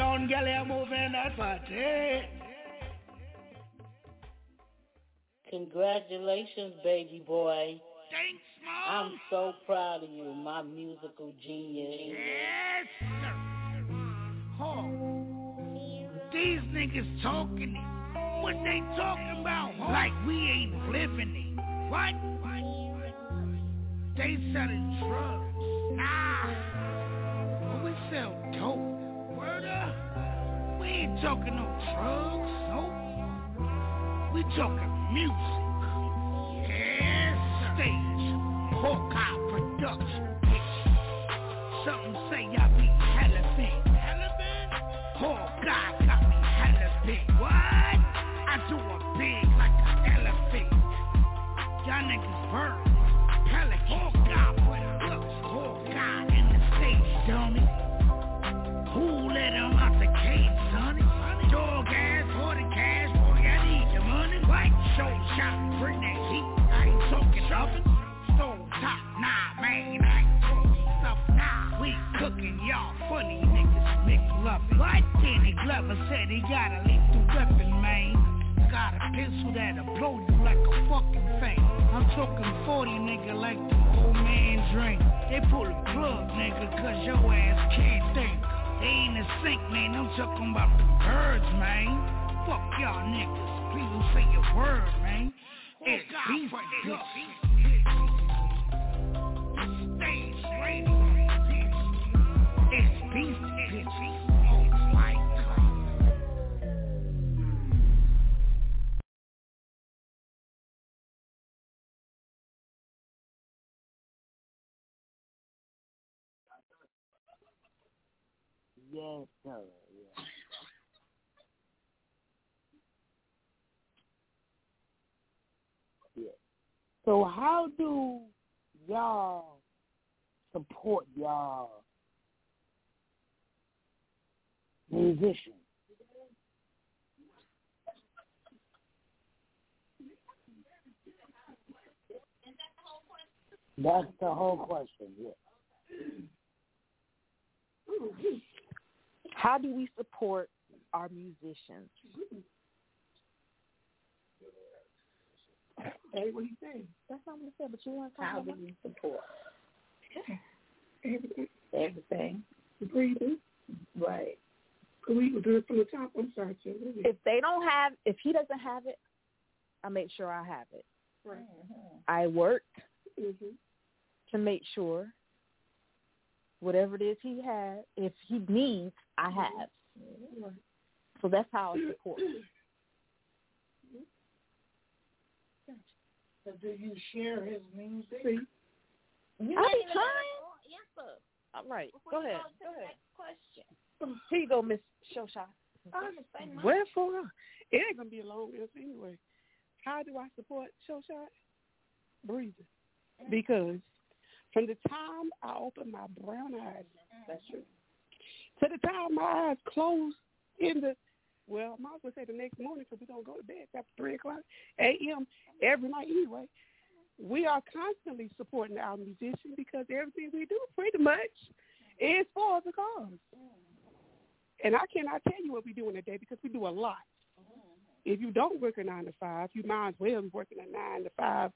down, girl, you're moving a body. Congratulations, baby boy. Thanks, Mom. I'm so proud of you, my musical genius. Yes, sir. Oh, these niggas talking it. What they talking about? Like we ain't living it. What? They selling drugs. Nah. But we sell dope. We ain't talking no drugs. Nope. We talking music. Yes, stage. Hawkeye production. Something say I be hella big. Hella big? Hawkeye got me hella big. What? I do it big like an elephant. Y'all niggas burn. Yes, sir. Yeah. Yeah. So how do y'all support y'all musicians? That's the whole question, yeah. How do we support our musicians? Hey, what do you saying? That's not what I said, but you want to talk How do we support? Everything. Everything. Breathing. Right. Can we do it from the top? I'm sorry, Jim. If they don't have, if he doesn't have it, I make sure I have it. Right. I work Mm-hmm. to make sure whatever it is he has, if he needs, I have. So that's how I support. So do you share his music? See? I be ain't trying. Answer. All right, go ahead. Go ahead. Question. Here you go, Miss Showshot. Wherefore? It ain't gonna be a long answer anyway. How do I support Show Shot? Breathing. Mm-hmm. Because from the time I open my brown eyes, mm-hmm. that's true, to the time my eyes close in the, well, I might as well say the next morning because we don't go to bed after 3 o'clock a.m. every night anyway. We are constantly supporting our musicians because everything we do pretty much is for the cause. And I cannot tell you what we do in a day because we do a lot. If you don't work a nine to five, you might as well be working a nine to five,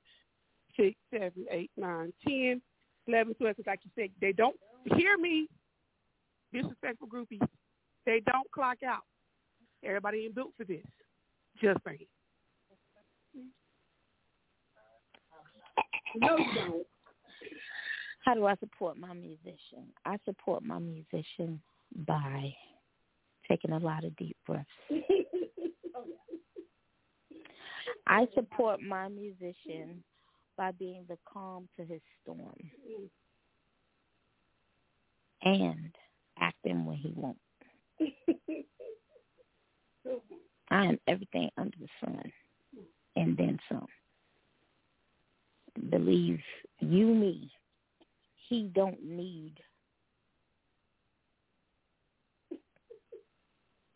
six, seven, eight, nine, ten, eleven, twelve. Because like you said, they don't hear me. Disrespectful groupies. They don't clock out. Everybody ain't built for this. Just saying. No, you don't. How do I support my musician? I support my musician by taking a lot of deep breaths. I support my musician by being the calm to his storm and acting when he won't. I am everything under the sun and then some. Believe you me, he don't need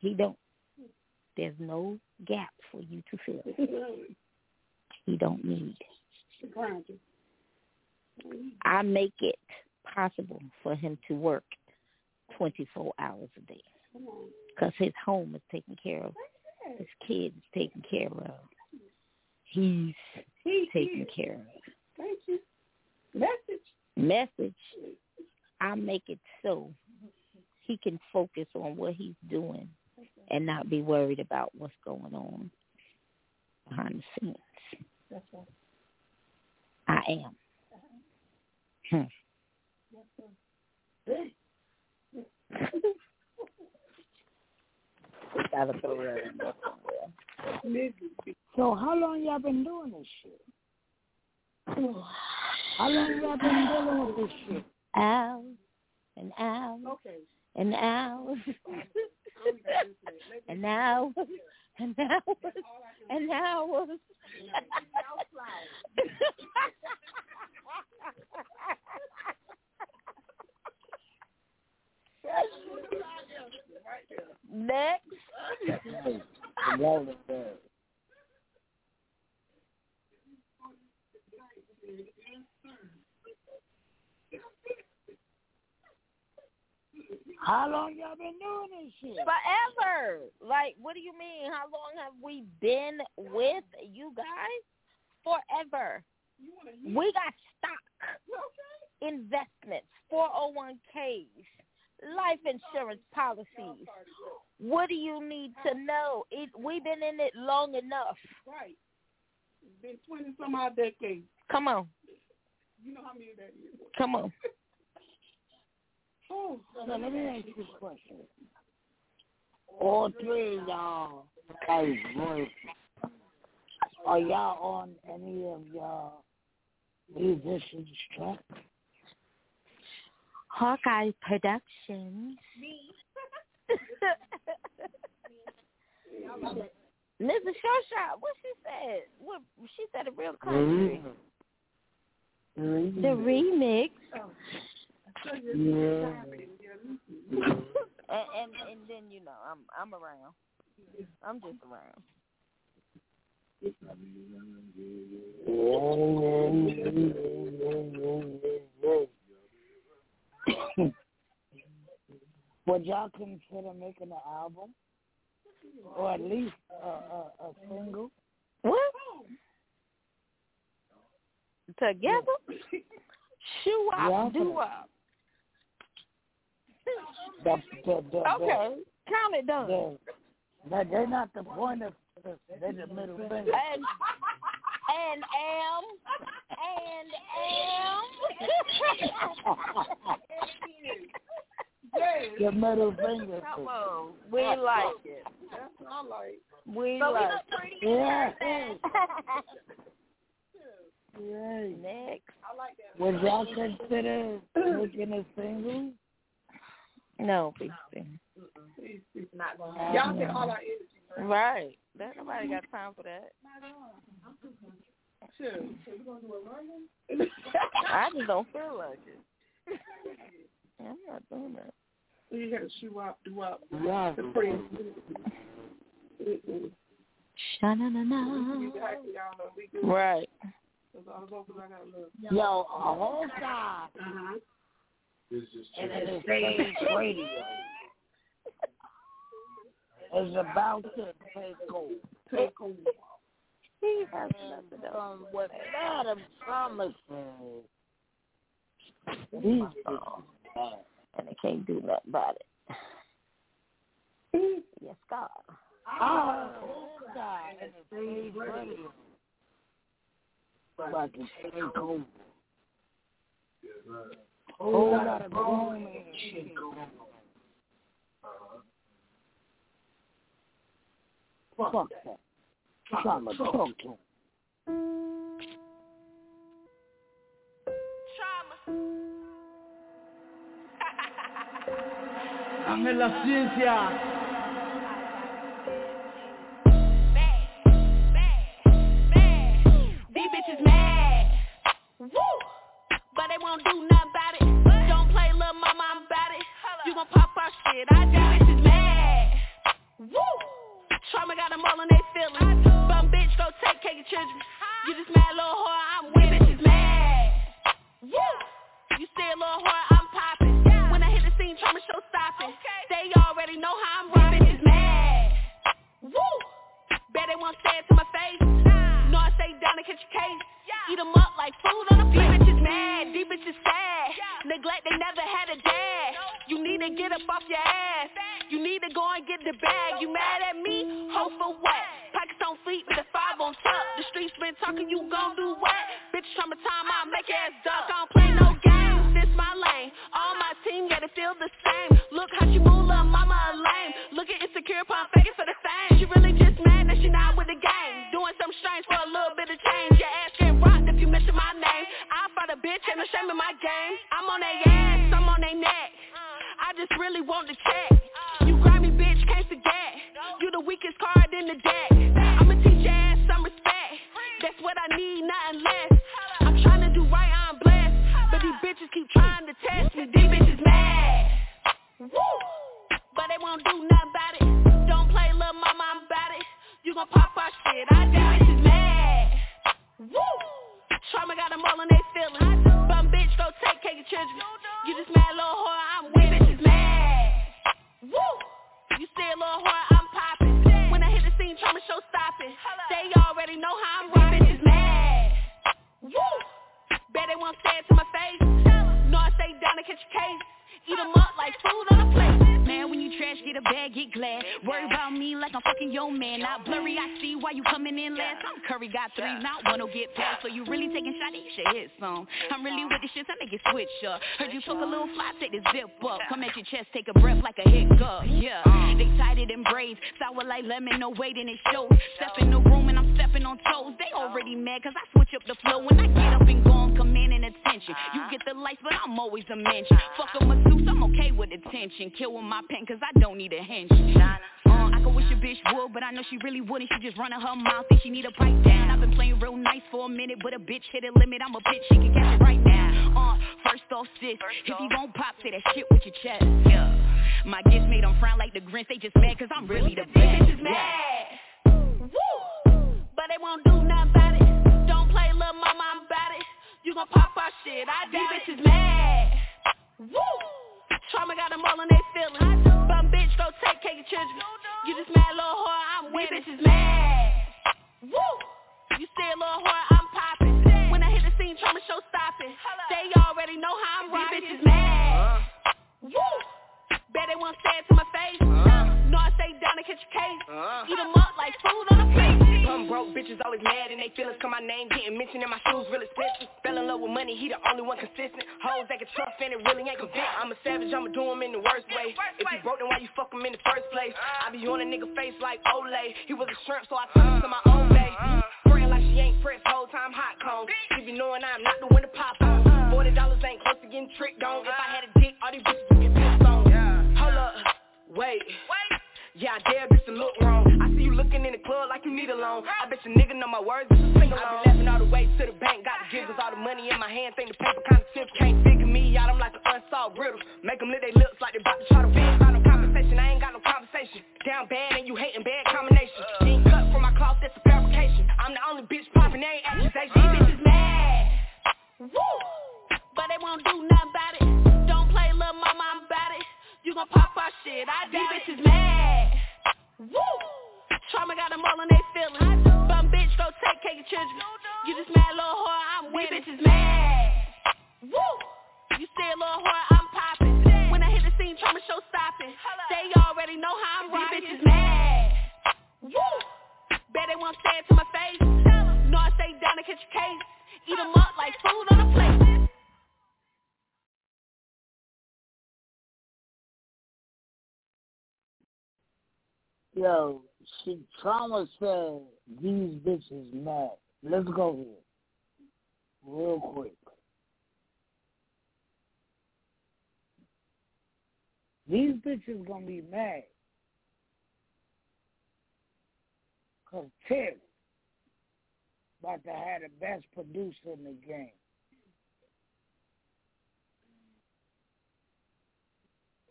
he don't there's no gap for you to fill. He don't need. I make it possible for him to work 24 hours a day because his home is taken care of. His kids is taken care of. He's taken care of. Thank you. Message. Message. I make it so he can focus on what he's doing and not be worried about what's going on behind the scenes. That's right. I am. Hmm. Gotta throw that in there somewhere. So how long y'all been doing this shit? How long y'all been dealing with this shit? Hours and hours Okay. and hours and hours and hours and hours. Next. How long y'all been doing this shit? Forever. Like, what do you mean? How long have we been with you guys? Forever. We got stock, investments, 401ks, life insurance policies. What do you need to know? It, we've been in it long enough. Right. It's been 20 some odd decades. Come on. You know how many that is. Come on. Oh, so let me ask you this question. All three of y'all guys voice. Are y'all on any of y'all musicians track? Hawkeye Productions. Me. Mrs. Showshot, what she said? What she said a real country. Mm-hmm. The remix. Yeah. and, and and then you know I'm I'm around. I'm just around. Would y'all consider making an album, or at least a, a, a single? What? Together? Shoe up, Yeah. do up. The, the, the, Okay, count it done. The, they're not the point of they're the middle finger. And and am and um. am. the middle finger. Come on, we like it. That's what I like. We But we like look it. pretty Yeah. Right. Next. I like that. Would y'all consider making a single? No, please. please. Please, please. Not going Y'all take all our energy. Right. That nobody got time for that. Sure. So you gonna do a version? I just don't feel like it. I'm not doing that. You gotta shoe up, do up. Yeah. The praise. Sha-na-na-na. Exactly, y'all know we good. Right. That's all the vocals I got love. Yo, a whole side Uh-huh. and it stage radio is about to take over. Take over. He has nothing else. From what Madam Thomas said. These songs. And they can't do nothing about it. Yes, God. Oh, God, and the stage radio. About to take over. Whole lot of grown man shit going on. Fuck that. Trying to talk to him. Ángel la ciencia. These bitches mad. Woo! But they won't do nothing about it. Don't play little mama, I'm about it. You gon' pop our shit. I do. Bitches mad. Woo! Trauma got them all in they feelings. Bum bitch, go take care of your children. You just mad little whore, I'm with bitches mad. Woo! You stay a little whore, I'm popping. When I hit the scene, trauma show stopping. They already know how I'm rocking. Bitches mad. Woo! Bet they won't say it to my face. No, I stay down and catch a case. Eat 'em up like food on a plate. These bitches mad, these bitches sad. Neglect, they never had a need to get up off your ass. You need to go and get the bag. You mad at me? Hope for what? Pockets on fleet with the five on top. The streets been talking, you gon' do what? Bitch, trauma time, I make ass duck. Don't play no games, this my lane. All my team gotta feel the same. Look how she move, little mama a lame. Look at insecure, pump faking for the fame. She really just mad that she not with the game. Doing something strange for a little bit of change. Your ass get rocked if you mention my name. I fight a bitch, ain't no shame in my game. I'm on they ass, I'm on they neck. I just really want to check. You grimy bitch, can't forget. You the weakest card in the deck. I'ma teach your ass some respect. That's what I need, nothing less. I'm trying to do right, I'm blessed. But these bitches keep trying to test me. These bitches mad. Woo! But they won't do nothing about it. Don't play little mama. You gon' pop our shit, I do. Bitches mad. Woo! Trauma got them all in they feelings. Bum bitch, go take care of your children. You just mad little whore, I'm with bitches mad. Woo! You say a little whore, I'm popping. When I hit the scene, to show stopping. They already know how I'm rocking. Bitches mad. Woo! Bet they won't say it to my face. No, I stay down to catch a case. Eat them up like food on a plate. Man, when you trash, get a bag, get glad. Worry about me like I'm fucking your man. Not blurry, I see why you coming in last. I'm Curry, got three, not one will get past. So you really taking shots, you should hit some. I'm really with this shit, so make it switch up. Heard you took a little fly, take the zip up. Come at your chest, take a breath like a hiccup. Yeah, uh. they tied it in braids. Sour like lemon, no weight and it shows. Step in the room and I'm stepping on toes. They already mad cause I switch up the flow. When I get up and go, I'm commanding attention. You get the lights, but I'm always a mention. Fuck a masseuse, I'm okay with attention. Kill with my pen cause I don't need a hinge. Uh, I could wish a bitch would, but I know she really wouldn't. She just running her mouth, think she need a pipe down. I've been playing real nice for a minute, but a bitch hit a limit. I'm a bitch, she can catch it right now. Uh, first off, sis, if you gon' pop, say that shit with your chest. Yeah, my gifts made them frown like the Grinch. They just mad cause I'm really the best. Bitches mad. Woo! But they won't do nothing about it. Don't play little mama, I'm about it. You gon' pop our shit, I These bitches mad. Woo! Trauma got them all in they feelings. Bum bitch, go take care of your children. You just mad little whore, I'm with These bitches mad. Woo! You say a little whore, I'm popping. When I hit the scene, trauma show stopping. They already know how I'm rocking. These bitches mad. Woo! Bet they won't say it to my face. No, Down to catch a case. Uh-huh. Eat them up like food on a plate. Bum broke bitches always mad and they feelings come my name getting mentioned in my shoes real expensive. Fell in love with money, he the only one consistent. Hoes that can trust and it really ain't convinced. I'm a savage, I'ma do him in the worst way. If you broke, then why you fuck him in the first place? Uh-huh. I be on a nigga face like Olay. He was a shrimp, so I turned him to my uh-huh. own day. Praying like she ain't pressed, whole time hot cone. She be knowing I'm not the one to pop on. Forty dollars ain't close to getting tricked on. If I had a dick, all these bitches would get pissed on. Hold up, wait. Yeah, I dare bitch to look wrong. I see you looking in the club like you need a loan. I bet your nigga know my words, it's a sing along. I be laughing all the way to the bank, got the jiggles, all the money in my hand, think the paper kinda stiff. Can't figure me out, I'm like an unsolved riddle. Make them lick their lips like they about to try to win. No conversation, I ain't got no conversation. Down bad and you hating bad combination. You ain't cut from my cloth, that's a fabrication. I'm the only bitch popping, they ain't accusation. These bitches mad. Woo! But they won't do nothing about it. Don't play little mama, I'm. You gon' pop our shit, I These bitches mad. Woo! Trauma got them all in they feelings. Bum bitch, go take care of your children. You just mad little whore, I'm with These bitches mad. Woo! You say a little whore, I'm popping. When I hit the scene, trauma show stopping. They already know how I'm rocking. These bitches mad. Woo! Bet they won't say it to my face. No, I stay down to catch a case. Eat them up like food on a plate. Yo, she trauma said these bitches mad. Let's go here. Real quick. These bitches gonna be mad. Cause Tiff about to have the best producer in the game.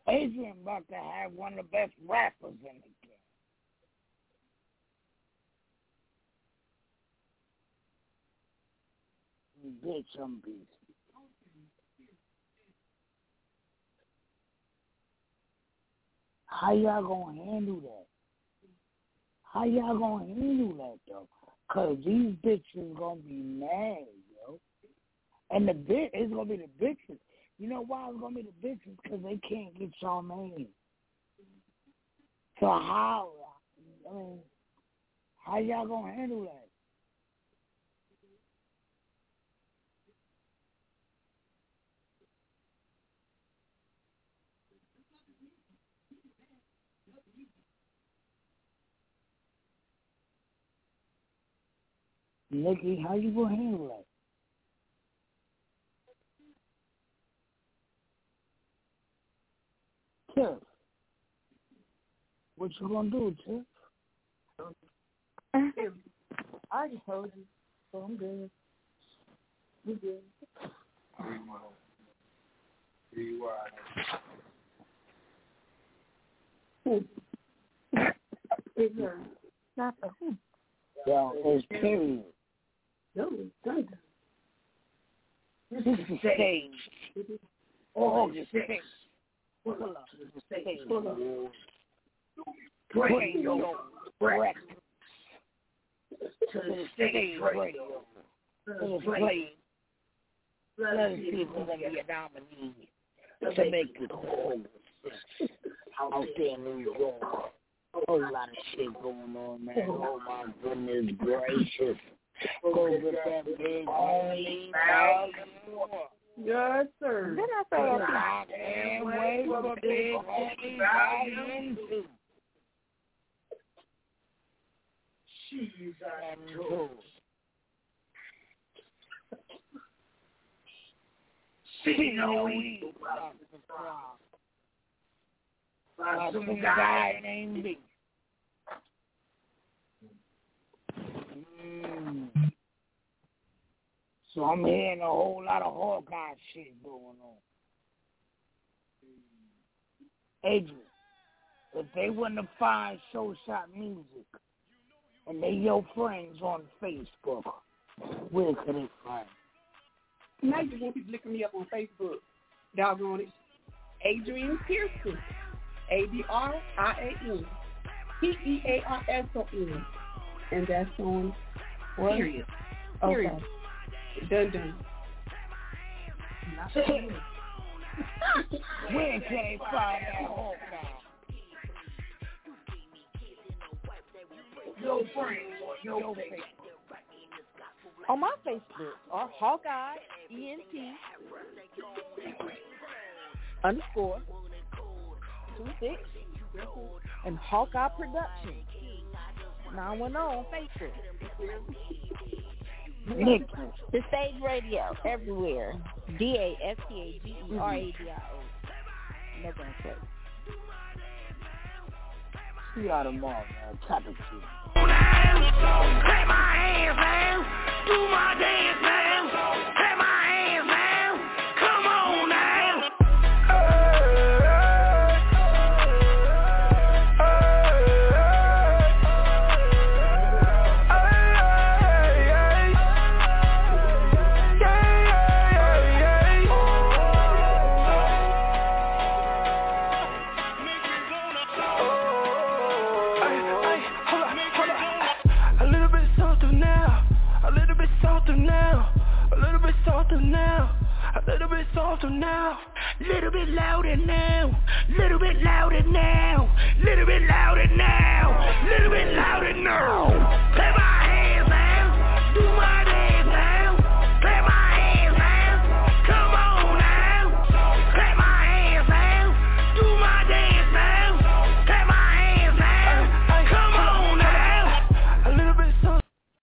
Adrian about to have one of the best rappers in the game. Bitch, I'm beast. How y'all gonna handle that? How y'all gonna handle that though? Cause these bitches gonna be mad, yo. And the bit it's gonna be the bitches. You know why it's gonna be the bitches? Cause they can't get your name. So how? I mean, how y'all gonna handle that? Nikki, how you gonna handle that? Tiff, what you gonna do, Tiff? Uh-huh. I just told you, so I'm good. We good. It's not who? Yo, it's period. No, thunder. This is stage. August 6th. Pull up to the stage. Bring your breakfast to the stage radio. Let's play. Let's see if we're going to be a nominee to make it whole. Out there in New York. A whole lot of shit going on, man. Oh my goodness gracious. That big only Yes, sir. Then I say I can't wait for big only volume two. She's tour. See no evil by some guy named me. So I'm hearing a whole lot of Hawkeye shit going on. Adrian, if they wouldn't have find Show Shot Music and they your friends on Facebook, where could they find? Now you won't be looking me up on Facebook. Doggone it. Adrian Pearson. A-D-R-I-A-N. P-E-A-R-S-O-N. And that's on what? Period. Period. Okay. Where can they find that Hawkeye? Your friends on your Facebook. On my Facebook are Hawkeye ENT underscore two six and Hawkeye Production nine one zero on Facebook. Nick. The stage radio everywhere. D A S T A G E R A D I O. No gunplay. See y'all tomorrow, man. Top of two. Clap my hands, man. Do my dance, now, a little bit softer now, little bit louder now, little bit louder now, little bit louder now, little bit louder now. Clap my hands, man. Do my